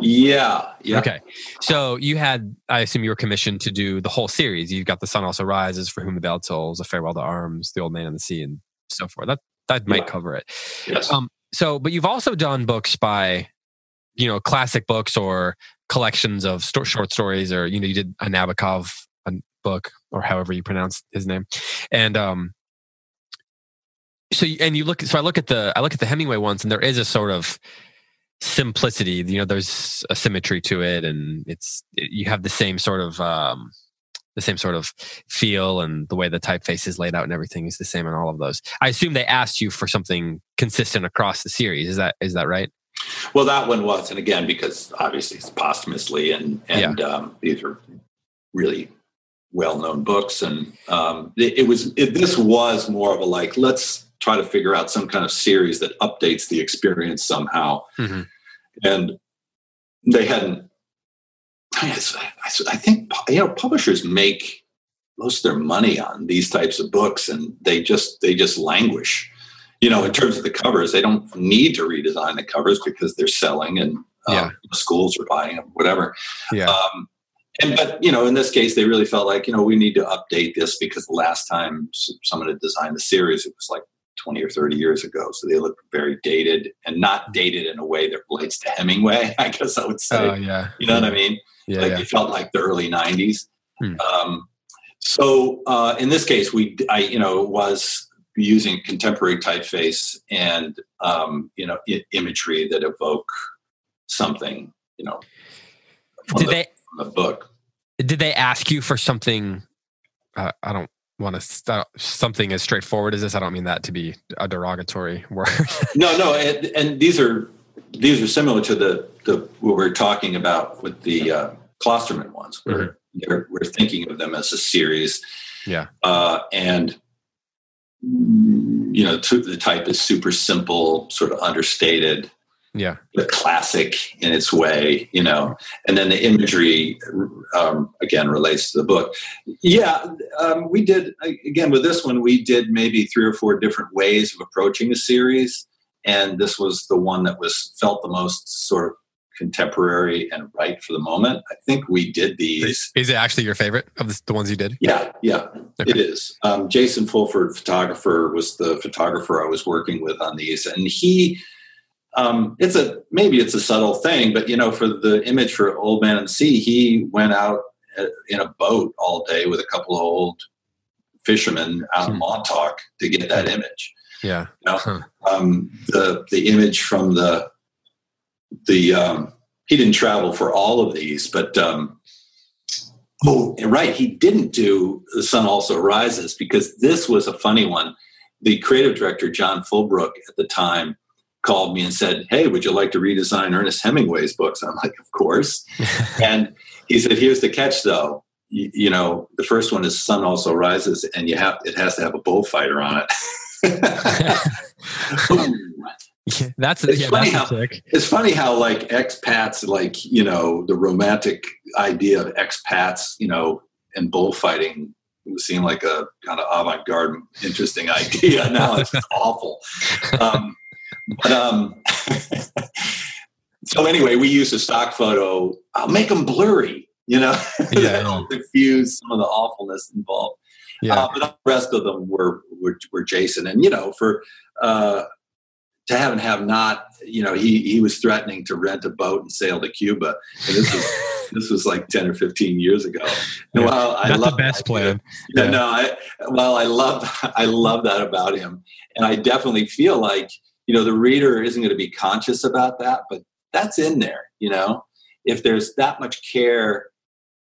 Yeah. Yeah. Okay. So you had, I assume you were commissioned to do the whole series. You've got The Sun Also Rises, For Whom the Bell Tolls, A Farewell to Arms, The Old Man and the Sea, and so forth. That that might yeah. cover it. Yes. Um, so, but you've also done books by, you know, classic books or collections of sto- short stories, or you know, you did a Nabokov book, or however you pronounce his name, and um, so and you look so i look at the i look at the hemingway ones and there is a sort of simplicity you know there's a symmetry to it and it's you have the same sort of um the same sort of feel and the way the typeface is laid out and everything is the same in all of those. I assume they asked you for something consistent across the series. Is that is that right? Well that one was and again because obviously it's posthumously and and yeah. um, these are really well-known books and um, it, it was it, this was more of a like let's try to figure out some kind of series that updates the experience somehow. Mm-hmm. And they hadn't. I, I think you know publishers make most of their money on these types of books, and they just they just languish. You know, in terms of the covers, they don't need to redesign the covers because they're selling and um, schools are buying them, whatever. Yeah. Um, and but you know, in this case, they really felt like you know we need to update this because the last time someone had designed the series, it was like 20 or 30 years ago. So they look very dated and not dated in a way that relates to Hemingway, I guess I would say. Oh, yeah. You know yeah. what I mean? Yeah, like yeah. it felt like the early 90s. Hmm. Um, so uh, in this case, we, I, you know, was using contemporary typeface and, um, you know, I- imagery that evoke something, you know, from, did the, they, from the book. Did they ask you for something? Uh, I don't want to something as straightforward as this. I don't mean that to be a derogatory word. no, no, and, and, these are these are similar to the the what we're talking about with the uh, Klosterman ones. We're mm-hmm. we're thinking of them as a series. Yeah, uh, and you know, the type is super simple, sort of understated yeah. The classic in its way you know and then the imagery um, again relates to the book. Yeah um, we did again with this one we did maybe three or four different ways of approaching the series and this was the one that was felt the most sort of contemporary and right for the moment. I think we did these. Is it actually your favorite of the, the ones you did? Yeah yeah okay. it is. Um, jason fulford photographer was the photographer i was working with on these and he um, it's a maybe it's a subtle thing, but you know, for the image for Old Man and Sea, he went out uh, in a boat all day with a couple of old fishermen out in hmm. Montauk to get that image. Yeah, you know? huh. um, the the image from the the um, he didn't travel for all of these, but um, Oh, right. He didn't do The Sun Also Rises because this was a funny one. The creative director, John Fulbrook at the time, called me and said, Hey, would you like to redesign Ernest Hemingway's books? I'm like, Of course. and he said, Here's the catch, though. You, you, know, the first one is Sun Also Rises, and you have it has to have a bullfighter on it. Yeah, that's it's yeah, funny that's how it's funny how like expats like you know the romantic idea of expats you know and bullfighting seemed like a kind of avant-garde interesting idea now it's awful um, but um, so anyway we use a stock photo i'll make them blurry you know Yeah, diffuse some of the awfulness involved yeah. uh, but the rest of them were were, were jason and you know for uh, to have and have not, you know, he he was threatening to rent a boat and sail to Cuba. And this was this was like ten or fifteen years ago. Yeah. Well, I love the best that. plan. Yeah, Yeah. no, I well, I love I love that about him, and I definitely feel like you know the reader isn't going to be conscious about that, but that's in there. You know, if there's that much care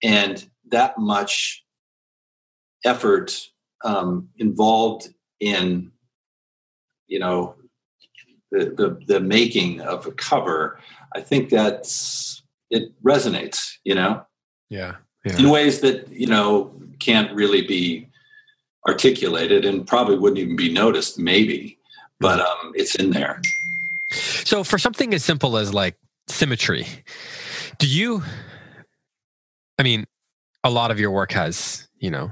and that much effort um, involved in you know the, the the making of a cover, I think that's it resonates. You know Yeah. in ways that you know can't really be articulated and probably wouldn't even be noticed maybe but um it's in there So for something as simple as like symmetry, do you I mean, a lot of your work has, you know,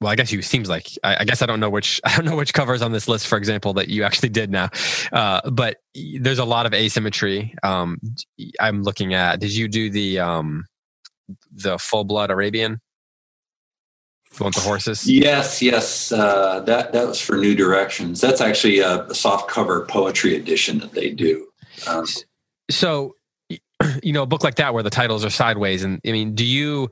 well, I guess you seems like I, I guess I don't know which I don't know which covers on this list, for example, that you actually did now. Uh, but there's a lot of asymmetry. Um, I'm looking at. Did you do the um, the full blood Arabian? With the horses. yes yes uh that that was for new directions that's actually a, a soft cover poetry edition that they do um, so you know a book like that where the titles are sideways and i mean do you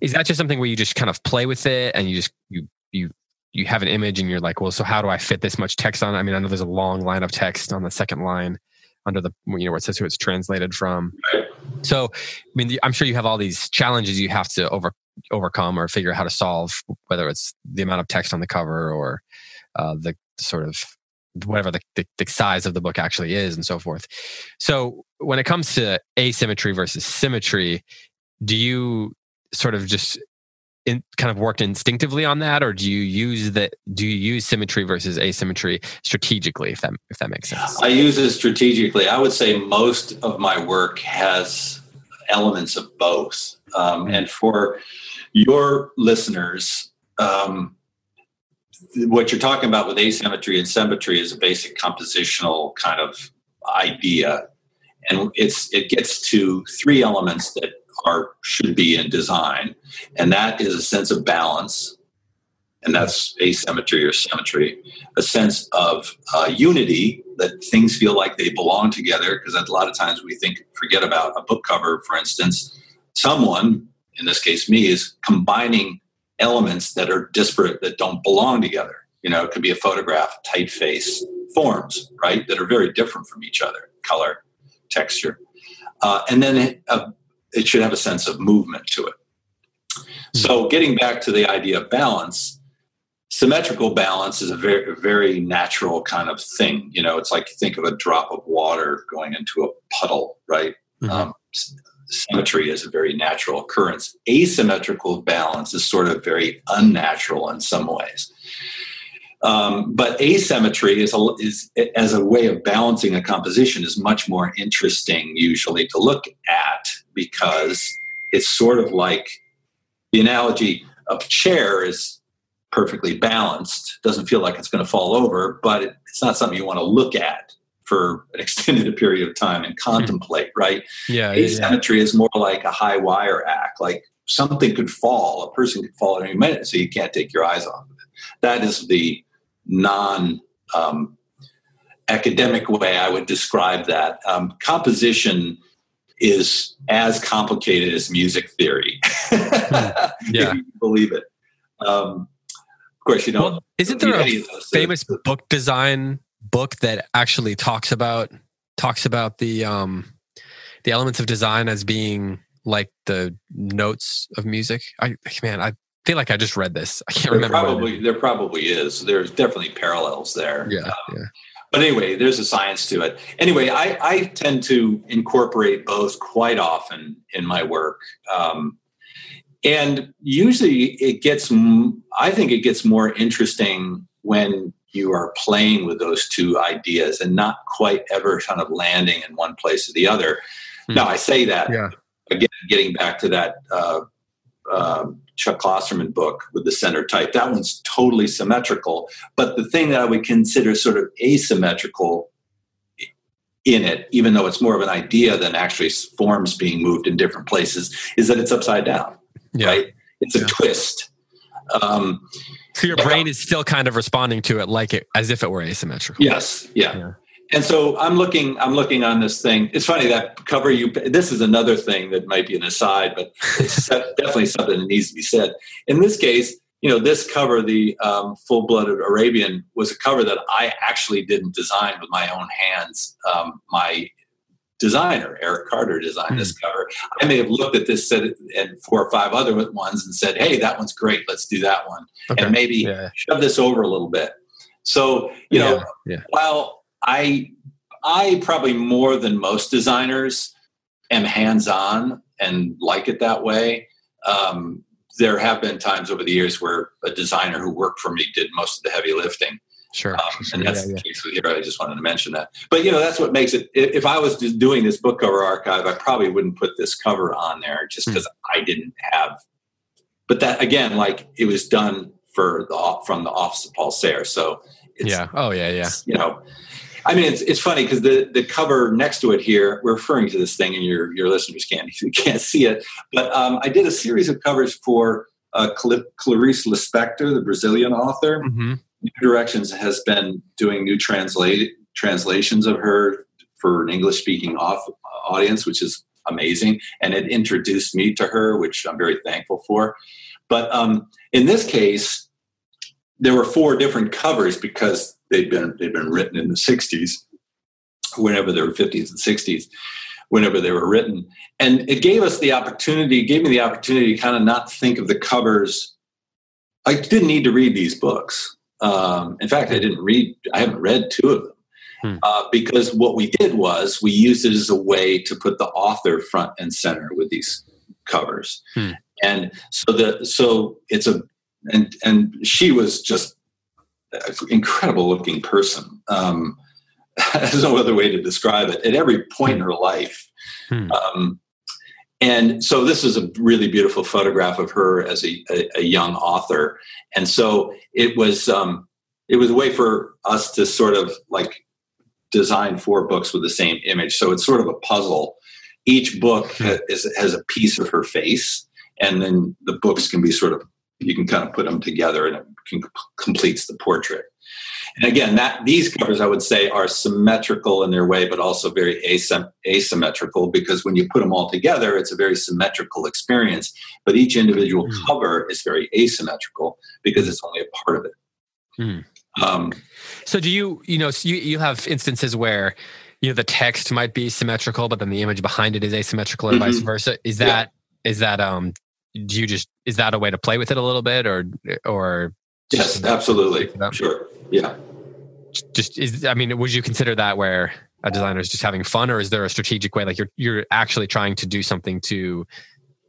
is that just something where you just kind of play with it and you just you you you have an image and you're like well so how do i fit this much text on i mean i know there's a long line of text on the second line under the you know where it says who it's translated from Right. so i mean i'm sure you have all these challenges you have to over overcome or figure out how to solve whether it's the amount of text on the cover or uh, the sort of whatever the, the, the size of the book actually is and so forth. So when it comes to asymmetry versus symmetry do you sort of just in, kind of worked instinctively on that or do you use that do you use symmetry versus asymmetry strategically if that if that makes sense? I use it strategically. I would say most of my work has elements of both. Um, and for your listeners um, what you're talking about with asymmetry and symmetry is a basic compositional kind of idea. And it's it gets to three elements that are should be in design. And that is a sense of balance. And that's asymmetry or symmetry. A sense of uh, unity that things feel like they belong together because a lot of times we think forget about a book cover for instance. Someone in this case me is combining elements that are disparate that don't belong together. You know it could be a photograph typeface forms right that are very different from each other color texture. Uh, and then it, uh, it should have a sense of movement to it. So getting back to the idea of balance symmetrical balance is a very very natural kind of thing you know it's like think of a drop of water going into a puddle right? Mhm. um, symmetry is a very natural occurrence. Asymmetrical balance is sort of very unnatural in some ways. Um, but asymmetry is, a, is as a way of balancing a composition is much more interesting usually to look at because it's sort of like the analogy of chair is perfectly balanced doesn't feel like it's going to fall over but it, it's not something you want to look at for an extended period of time and contemplate right? Yeah, yeah, yeah. is more like a high wire act like something could fall a person could fall at any minute so you can't take your eyes off of it. That is the non um, academic way i would describe that. Um, composition is as complicated as music theory Yeah. if you believe it. Um, course you don't well, isn't there a any of those famous things. book design book that actually talks about talks about the um the elements of design as being like the notes of music? I man, I feel like I just read this. I can't there remember. Probably there probably is. There's definitely parallels there. Yeah, um, yeah. But anyway, there's a science to it. Anyway, I, I tend to incorporate both quite often in my work. Um, and usually it gets, I think it gets more interesting when you are playing with those two ideas and not quite ever kind of landing in one place or the other. Hmm. Now, I say that yeah. again, getting back to that uh, uh, Chuck Klosterman book with the center type, that one's totally symmetrical. But the thing that I would consider sort of asymmetrical in it, even though it's more of an idea than actually forms being moved in different places, is that it's upside down. Yeah. Right? It's a yeah. twist. Um, so your brain is still kind of responding to it like it as if it were asymmetrical. Yes. Yeah. yeah. And so I'm looking. I'm looking on this thing. It's funny that cover you. This is another thing that might be an aside, but it's definitely something that needs to be said. In this case, you know, this cover, the um, full-blooded Arabian, was a cover that I actually didn't design with my own hands. Um, my designer, Eric Carter, designed mm. this hmm. cover. I may have looked at this set and four or five other ones and said, "Hey, that one's great. Let's do that one," okay. and maybe yeah. shove this over a little bit. So you know, yeah. while I I probably more than most designers am hands-on and like it that way. Um, there have been times over the years where a designer who worked for me did most of the heavy lifting. Sure. Um, and that's yeah, the case with here. I just wanted to mention that. But you know, that's what makes it. If I was just doing this book cover archive, I probably wouldn't put this cover on there just because hmm. I didn't have. But that again, like it was done for the from the office of Paul Sahre, so yeah. Oh yeah, yeah. You know, I mean, it's, it's funny because the, the cover next to it here, we're referring to this thing, and your your listeners can't can't see it. But um, I did a series of covers for uh, Clarice Lispector, the Brazilian author. Mm-hmm. New Directions has been doing new translate translations of her for an English speaking off audience, which is amazing, and it introduced me to her, which I'm very thankful for. But um, in this case, there were four different covers because they'd been they'd been written in the 60s whenever they were 50s and 60s whenever they were written. And it gave us the opportunity gave me the opportunity to kind of not think of the covers. I didn't need to read these books um, in fact i didn't read i haven't read two of them hmm. uh, because what we did was we used it as a way to put the author front and center with these covers hmm. and so the so it's a and and she was just incredible looking person. Um, there's no other way to describe it. At every point in her life. Hmm. Um, and so this is a really beautiful photograph of her as a, a, a young author. And so it was um, it was a way for us to sort of like design four books with the same image. So it's sort of a puzzle. Each book hmm. has, has a piece of her face, and then the books can be sort of you can kind of put them together and it can, completes the portrait. And again, that these covers I would say are symmetrical in their way, but also very asym- asymmetrical because when you put them all together, it's a very symmetrical experience. But each individual mm. cover is very asymmetrical because it's only a part of it. Mm. Um, so, do you you know you you have instances where you know the text might be symmetrical, but then the image behind it is asymmetrical, or mm-hmm. vice versa? Is that yeah. is that um do you just is that a way to play with it a little bit or or yes absolutely. sure. Yeah. Just is i mean would you consider that where a designer is just having fun or is there a strategic way like you're you're actually trying to do something to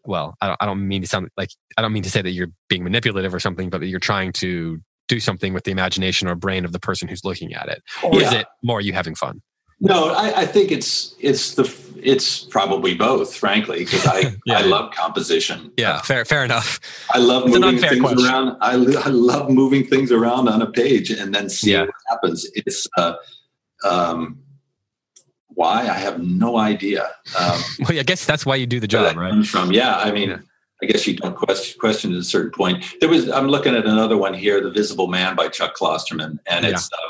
well I don't, I don't mean to sound like i don't mean to say that you're being manipulative or something but that you're trying to do something with the imagination or brain of the person who's looking at it or yeah. is it more you having fun? No, I, I, think it's it's the it's probably both, frankly, because I yeah. I love composition. Yeah, fair fair enough. I love it's moving things question. around. I, I love moving things around on a page and then see yeah. what happens. It's uh, um, why I have no idea. Um, well, I guess that's why you do the job, right? From yeah, I mean. Yeah. I guess you don't question, question at a certain point. There was. I'm looking at another one here, "The Visible Man" by Chuck Klosterman, and it's um,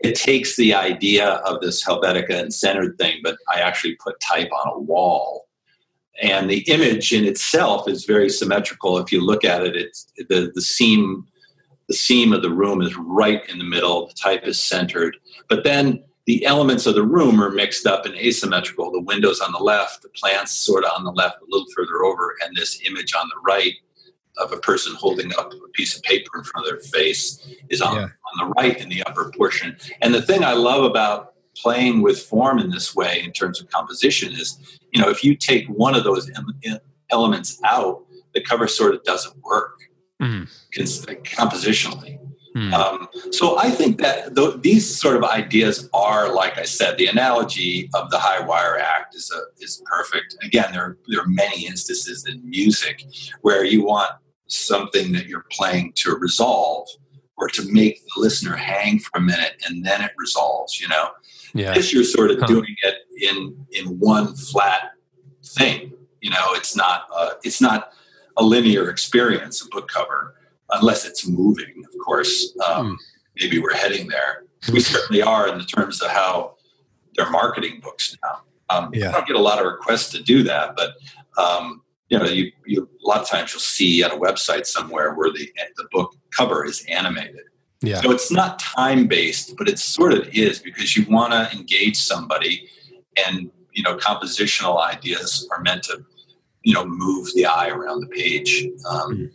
it takes the idea of this Helvetica and centered thing, but I actually put type on a wall. And the image in itself is very symmetrical. If you look at it, it's the, the seam the seam of the room is right in the middle. The type is centered. But then the elements of the room are mixed up and asymmetrical. The windows on the left, the plants sort of on the left, a little further over, and this image on the right of a person holding up a piece of paper in front of their face is on, yeah. on the right in the upper portion. And the thing I love about playing with form in this way in terms of composition is, you know, if you take one of those elements out, the cover sort of doesn't work mm-hmm. compositionally. Mm. Um, so I think that th- these sort of ideas are, like I said, the analogy of the high wire act is a, is perfect. Again, there there are many instances in music where you want something that you're playing to resolve or to make the listener hang for a minute and then it resolves. You know, yeah. This you're sort of huh. doing it in in one flat thing. You know, it's not uh, it's not a linear experience, a book cover unless it's moving, of course. Um, mm. Maybe we're heading there. We certainly are in the terms of how they're marketing books now. Um, yeah. I don't get a lot of requests to do that, but um, you know, you, you, a lot of times you'll see on a website somewhere where the the book cover is animated. Yeah. So it's not time based, but it sort of is because you want to engage somebody, and you know, compositional ideas are meant to, you know, move the eye around the page. Um, mm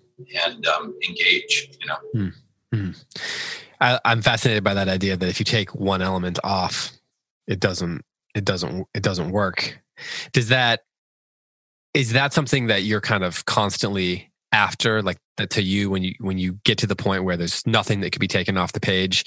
and um, engage. You know. Mm-hmm. I, I'm fascinated by that idea that if you take one element off, it doesn't it doesn't it doesn't work. Does that is that something that you're kind of constantly after like that to you when you when you get to the point where there's nothing that could be taken off the page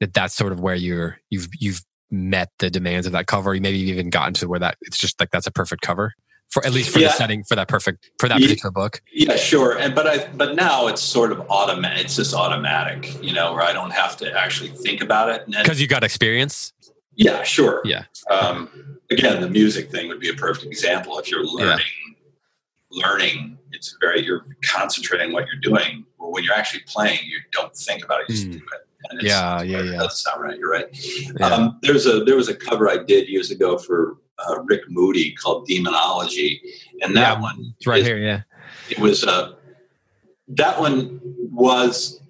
that that's sort of where you're you've you've met the demands of that cover? Maybe you've even gotten to where that it's just like that's a perfect cover for at least for yeah. the setting for that perfect for that particular book? yeah sure. And but i but now it's sort of automatic it's just automatic you know where i don't have to actually think about it. Because you got experience? Yeah sure. Yeah. Um, again the music thing would be a perfect example if you're learning yeah. Learning it's very you're concentrating what you're doing but when you're actually playing you don't think about it you just mm. do it yeah, yeah, yeah. That's sound right. You're right. Yeah. Um, there's a there was a cover I did years ago for uh, Rick Moody called Demonology, and that yeah, one it's right is, here. Yeah, it was. Uh, that one was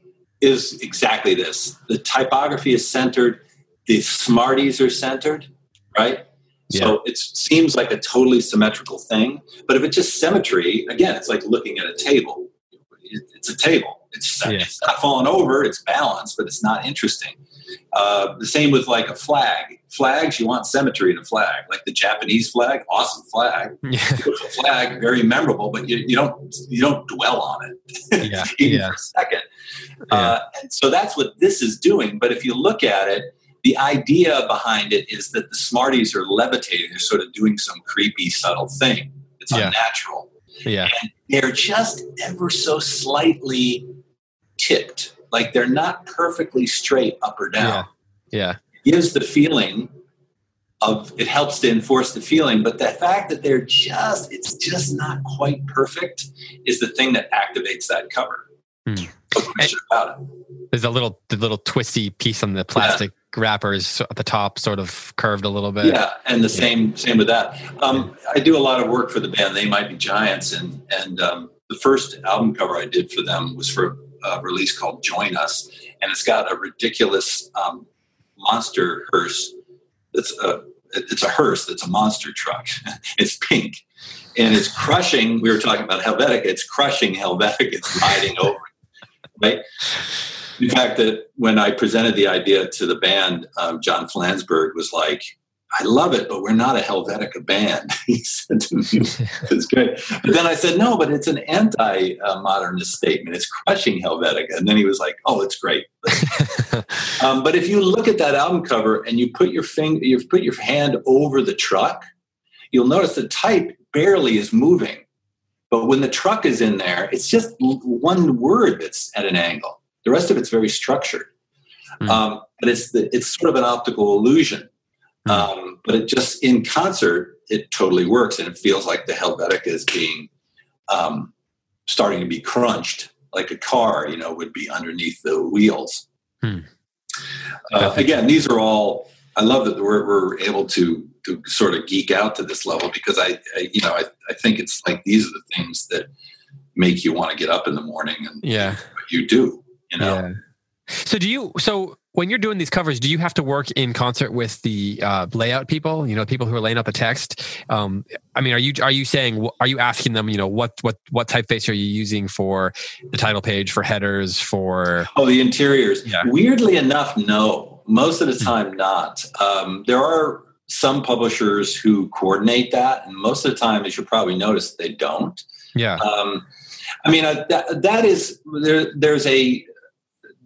is exactly this. The typography is centered. The Smarties are centered, right? Yeah. So it seems like a totally symmetrical thing. But if it's just symmetry, again, it's like looking at a table. It's a table. It's, yeah. it's not falling over. It's balanced, but it's not interesting. Uh, the same with like a flag. Flags, you want symmetry in a flag. Like the Japanese flag, awesome flag. Yeah. flag, very memorable, but you, you don't you don't dwell on it yeah. even yeah. for a second. Uh, and so that's what this is doing. But if you look at it, the idea behind it is that the Smarties are levitating. They're sort of doing some creepy, subtle thing. It's unnatural. Yeah. And they're just ever so slightly tipped like they're not perfectly straight up or down. Yeah. yeah. It gives the feeling of it helps to enforce the feeling, but the fact that they're just it's just not quite perfect is the thing that activates that cover. Hmm. There's a little the little twisty piece on the plastic yeah. wrappers at the top, sort of curved a little bit. Yeah, and the yeah. same same with that. Um, I do a lot of work for the band. They might be giants, and and um, the first album cover I did for them was for a release called Join Us, and it's got a ridiculous um, monster hearse. It's a it's a hearse that's a monster truck. it's pink, and it's crushing. We were talking about Helvetica. It's crushing Helvetica. It's riding over, right? In fact, that when I presented the idea to the band, um, John Flansburgh was like, I love it, but we're not a Helvetica band. he said to me, it's great. But then I said, no, but it's an anti-modernist statement. It's crushing Helvetica. And then he was like, oh, it's great. um, but if you look at that album cover and you put your finger, you've put your hand over the truck, you'll notice the type barely is moving. But when the truck is in there, it's just one word that's at an angle. The rest of it's very structured. Mm. Um, but it's the, it's sort of an optical illusion Hmm. Um, but it just in concert, it totally works, and it feels like the Helvetica is being um, starting to be crunched, like a car, you know, would be underneath the wheels. Hmm. Uh, again, these are all. I love that we're, we're able to to sort of geek out to this level because I, I you know, I, I think it's like these are the things that make you want to get up in the morning and yeah, you do. You know. Yeah. So do you? So when you're doing these covers, do you have to work in concert with the uh, layout people? You know, people who are laying out the text. Um, I mean, are you are you saying are you asking them? You know, what what what typeface are you using for the title page, for headers, for oh the interiors? Yeah. Weirdly enough, no. Most of the hmm. time, not. Um, there are some publishers who coordinate that, and most of the time, as you probably noticed, they don't. Yeah. Um, I mean, uh, that, that is there. There's a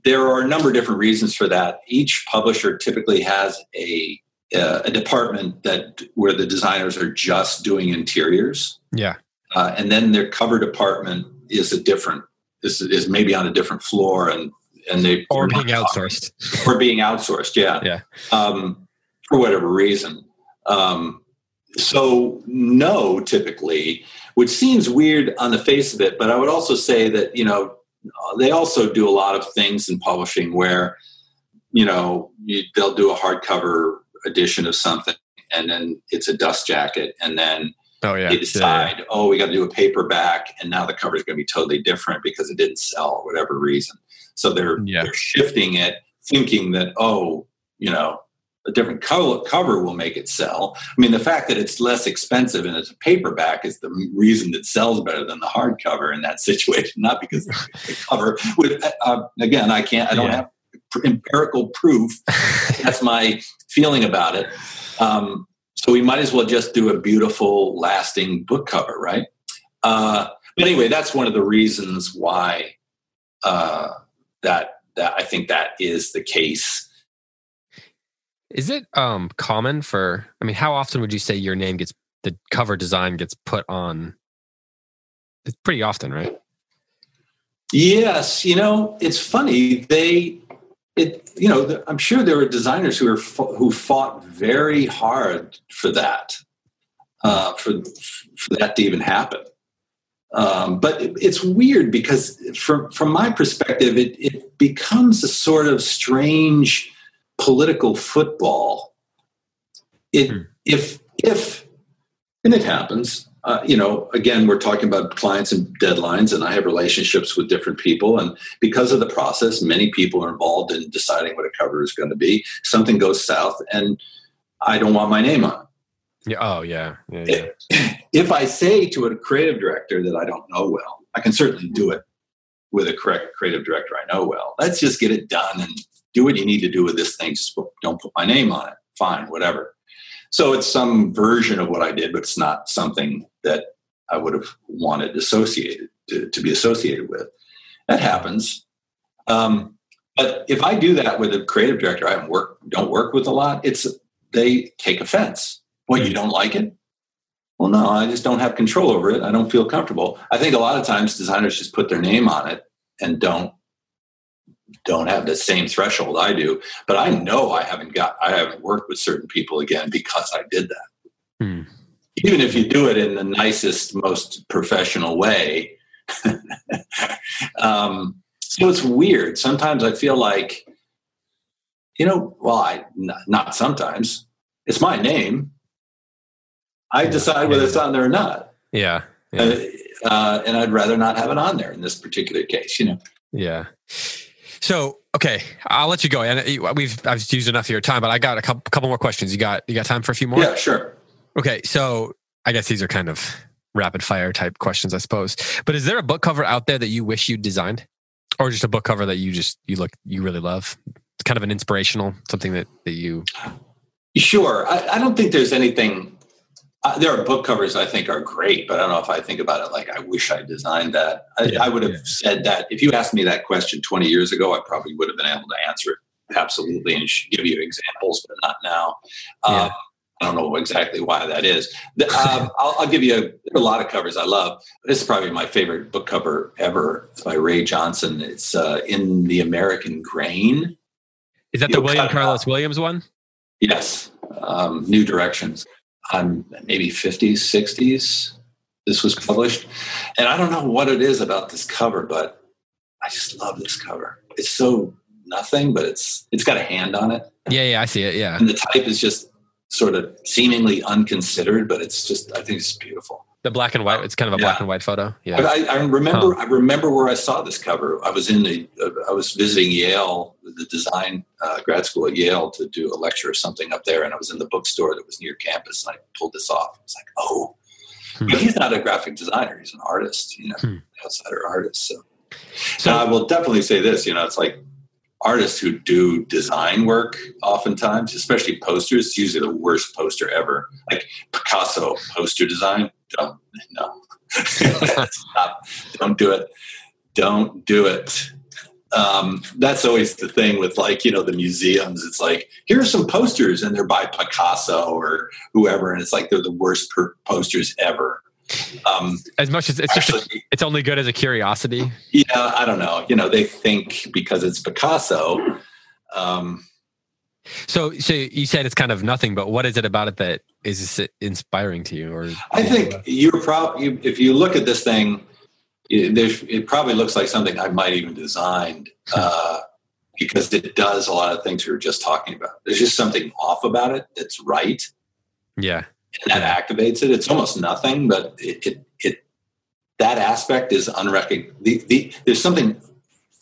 there are a number of different reasons for that. Each publisher typically has a uh, a department that where the designers are just doing interiors. Yeah, uh, and then their cover department is a different is is maybe on a different floor and and they or being outsourced or being outsourced. Yeah, yeah, um, for whatever reason. Um, so no, typically, which seems weird on the face of it, but I would also say that you know they also do a lot of things in publishing where you know you, they'll do a hardcover edition of something and then it's a dust jacket and then oh yeah they decide yeah, yeah. oh we got to do a paperback and now the cover is going to be totally different because it didn't sell whatever reason so they're yeah. they're shifting it thinking that oh you know a different cover, cover will make it sell. I mean, the fact that it's less expensive and it's a paperback is the reason that sells better than the hardcover in that situation, not because the cover. With uh, again, I can't. I don't yeah. have empirical proof. That's my feeling about it. Um, so we might as well just do a beautiful, lasting book cover, right? Uh, but anyway, that's one of the reasons why uh, that that I think that is the case is it um common for I mean how often would you say your name gets the cover design gets put on it's pretty often, right? Yes, you know, it's funny. They it you know, I'm sure there were designers who are who fought very hard for that. Uh, for for that to even happen. Um, but it, it's weird because from from my perspective, it, it becomes a sort of strange political football. It hmm. if if and it happens. Uh, you know, again, we're talking about clients and deadlines, and I have relationships with different people. And because of the process, many people are involved in deciding what a cover is going to be. Something goes south, and I don't want my name on it. Yeah. Oh, yeah. yeah, yeah. If I say to a creative director that I don't know well, I can certainly do it with a correct creative director I know well. Let's just get it done and do what you need to do with this thing. Just don't put my name on it. Fine, whatever. So it's some version of what I did, but it's not something that I would have wanted associated to, to be associated with. That happens. Um, but if I do that with a creative director I work don't work with a lot, it's they take offense. Well, you don't like it? Well, no, I just don't have control over it. I don't feel comfortable. I think a lot of times designers just put their name on it and don't don't have the same threshold I do, but I know I haven't got I haven't worked with certain people again because I did that. Hmm. Even if you do it in the nicest, most professional way. um, so it's weird. Sometimes I feel like, you know, well, I not sometimes. It's my name. I decide whether it's on there or not. Yeah. yeah. Uh, and I'd rather not have it on there in this particular case, you know. Yeah. So okay, I'll let you go. And uh, we've I've used enough of your time, but I got a couple, couple more questions. You got you got time for a few more? Yeah, sure. Okay, so I guess these are kind of rapid fire type questions, I suppose. But is there a book cover out there that you wish you designed, or just a book cover that you just you look you really love? It's kind of an inspirational something that that you. Sure, I, I don't think there's anything uh, there are book covers I think are great, but I don't know if I think about it like I wish I designed that. I, yeah, I would have yeah. said that if you asked me that question 20 years ago, I probably would have been able to answer it absolutely and give you examples, but not now. Yeah. Um, I don't know exactly why that is. Um, I'll, I'll, give you a, a, lot of covers I love. This is probably my favorite book cover ever. It's by Ray Johnson. It's uh, in the American Grain. Is that the William Carlos Williams one? Yes. Um, New Directions on maybe 50s, 60s. This was published. And I don't know what it is about this cover, but I just love this cover. It's so nothing, but it's it's got a hand on it. Yeah, yeah, I see it. Yeah. And the type is just sort of seemingly unconsidered, but it's just I think it's beautiful. The black and white. It's kind of a Yeah. black and white photo. Yeah. I, I remember. I remember where I saw this cover. I was in the. Uh, I was visiting Yale, the design uh, grad school at Yale, to do a lecture or something up there, and I was in the bookstore that was near campus, and I pulled this off. I was like, "Oh, Hmm. but he's not a graphic designer; he's an artist, you know, Hmm. outsider artist." So, So- I will definitely say this. You know, it's like artists who do design work, oftentimes, especially posters. It's usually the worst poster ever, like Picasso poster design. Don't no. Stop. Don't do it. Don't do it. Um, that's always the thing with like, you know, the museums. It's like, here are some posters and they're by Picasso or whoever. And it's like, they're the worst per- posters ever. Um, As much as it's just, a, it's only good as a curiosity. yeah, I don't know. You know, they think because it's Picasso. Um, So, so you said it's kind of nothing, but what is it about it that is inspiring to you? Or I think you're probably, if you look at this thing, it, it probably looks like something I might even designed uh, because it does a lot of things we were just talking about. There's just something off about it that's right, yeah, and that activates it. It's almost nothing, but it it, it that aspect is unrecognized. The, the, there's something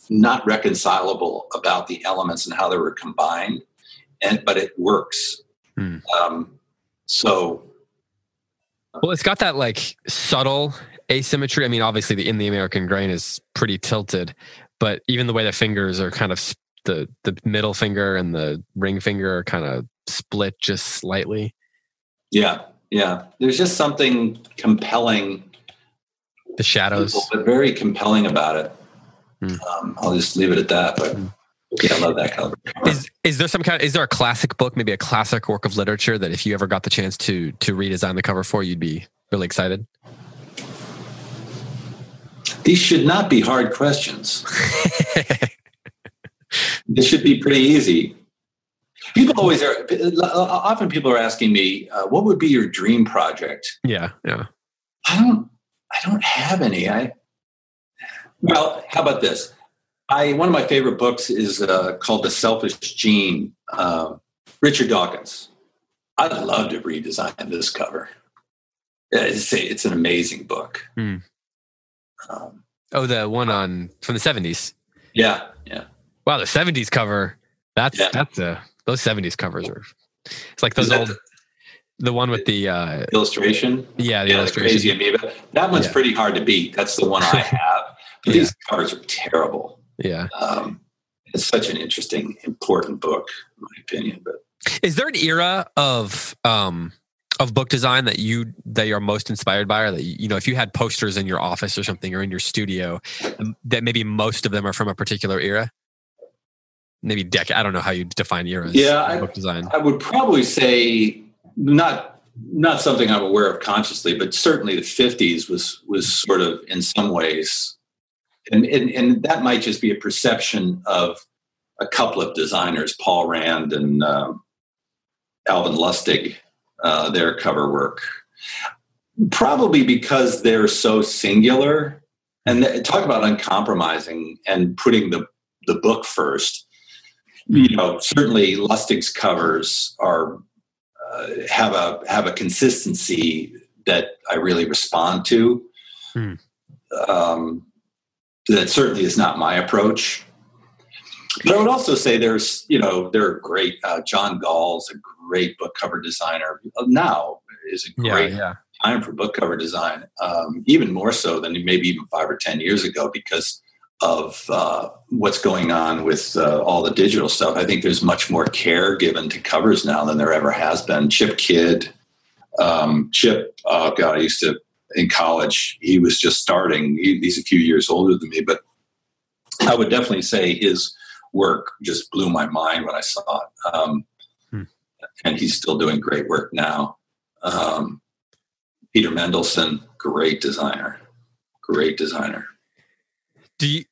not reconcilable about the elements and how they were combined, and but it works. Hmm. Um, so Well, it's got that like subtle asymmetry. I mean, obviously, the in the American grain is pretty tilted, but even the way the fingers are kind of the the middle finger and the ring finger are kind of split just slightly. Yeah, yeah. There's just something compelling, The shadows. but very compelling about it. Hmm. Um, I'll just leave it at that. But Hmm. yeah, I love that cover. Is is there some kind? Is there a classic book, maybe a classic work of literature that if you ever got the chance to to redesign the cover for, you'd be really excited? These should not be hard questions. This should be pretty easy. People always are. Often people are asking me, uh, "What would be your dream project?" yeah, yeah. I don't. I don't have any. I. Well, how about this? I one of my favorite books is uh, called The Selfish Gene. Uh, Richard Dawkins. I'd love to redesign this cover. Yeah, It's, a- it's an amazing book. Hmm. Um, Oh, the one on from the seventies. yeah, yeah. Wow, the seventies cover. That's Yeah. that's a those seventies covers are. It's like those old. The one with the uh, illustration? yeah the yeah, the illustration. crazy amoeba. That one's Yeah. pretty hard to beat. That's the one I have. But these covers are terrible. Yeah. Um, it's such an interesting, important book, in my opinion. But Is there an era of um of book design that you that you're most inspired by, or that you know, if you had posters in your office or something, or in your studio, um, that maybe most of them are from a particular era? Maybe decade. I don't know how you define eras. Yeah, I- book design. I would probably say not not something I'm aware of consciously, but certainly the 50s was was sort of in some ways, and and, and that might just be a perception of a couple of designers, Paul Rand and um, Alvin Lustig, uh, their cover work. Probably because they're so singular, and th- talk about uncompromising and putting the the book first. You know, certainly Lustig's covers are uh, have a have a consistency that I really respond to. Hmm. Um, that certainly is not my approach. But I would also say there's, you know, there are great. Uh, John Gall's a great book cover designer. Now is a Yeah, great yeah. time for book cover design, um, even more so than maybe even five or ten years ago because of uh, what's going on with uh, all the digital stuff. I think there's much more care given to covers now than there ever has been. Chip Kidd, um, Chip, oh god, I used to in college. He was just starting. He, he's a few years older than me, but I would definitely say his work just blew my mind when I saw it. Um, Hmm. And he's still doing great work now. Um, Peter Mendelsund, great designer, great designer. Do you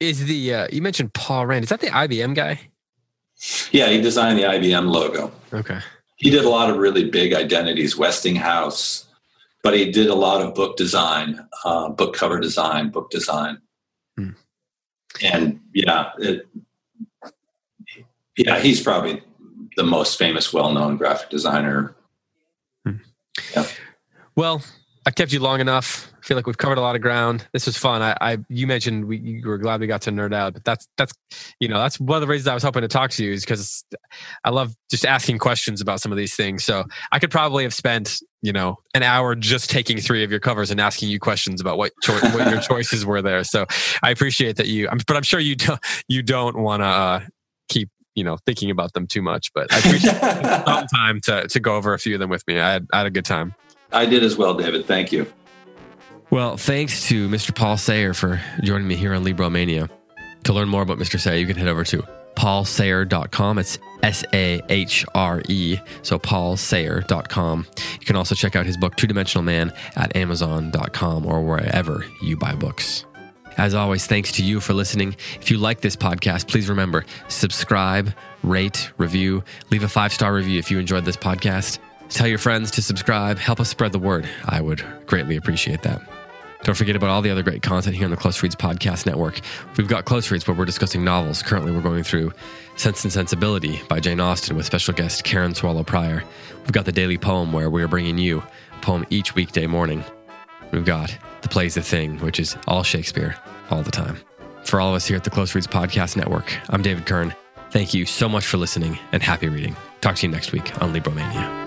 is the uh, you mentioned Paul Rand? Is that the IBM guy? Yeah, he designed the IBM logo. Okay. He did a lot of really big identities, Westinghouse, but he did a lot of book design, uh, book cover design, book design. Hmm. And yeah, it, yeah, he's probably the most famous, well-known graphic designer. Yeah. Well, I've kept you long enough. I feel like we've covered a lot of ground. This was fun. I, I you mentioned we you were glad we got to nerd out, but that's that's you know that's one of the reasons I was hoping to talk to you is because I love just asking questions about some of these things. So I could probably have spent you know an hour just taking three of your covers and asking you questions about what cho- what your choices were there. So I appreciate that you. but I'm sure you don't you don't want to uh, keep you know thinking about them too much. But I appreciate some time to to go over a few of them with me. I had, I had a good time. I did as well, David. Thank you. Well, thanks to Mr. Paul Sahre for joining me here on Libromania. To learn more about Mr. Sahre, you can head over to paulsahre.com. It's S A H R E, so paulsahre.com. You can also check out his book, Two Dimensional Man, at amazon.com or wherever you buy books. As always, thanks to you for listening. If you like this podcast, please remember subscribe, rate, review, leave a five star review if you enjoyed this podcast. Tell your friends to subscribe. Help us spread the word. I would greatly appreciate that. Don't forget about all the other great content here on the Close Reads Podcast Network. We've got Close Reads where we're discussing novels. Currently, we're going through Sense and Sensibility by Jane Austen with special guest Karen Swallow Prior. We've got the Daily Poem where we're bringing you a poem each weekday morning. We've got The Play's the Thing, which is all Shakespeare all the time. For all of us here at the Close Reads Podcast Network, I'm David Kern. Thank you so much for listening and happy reading. Talk to you next week on Libromania.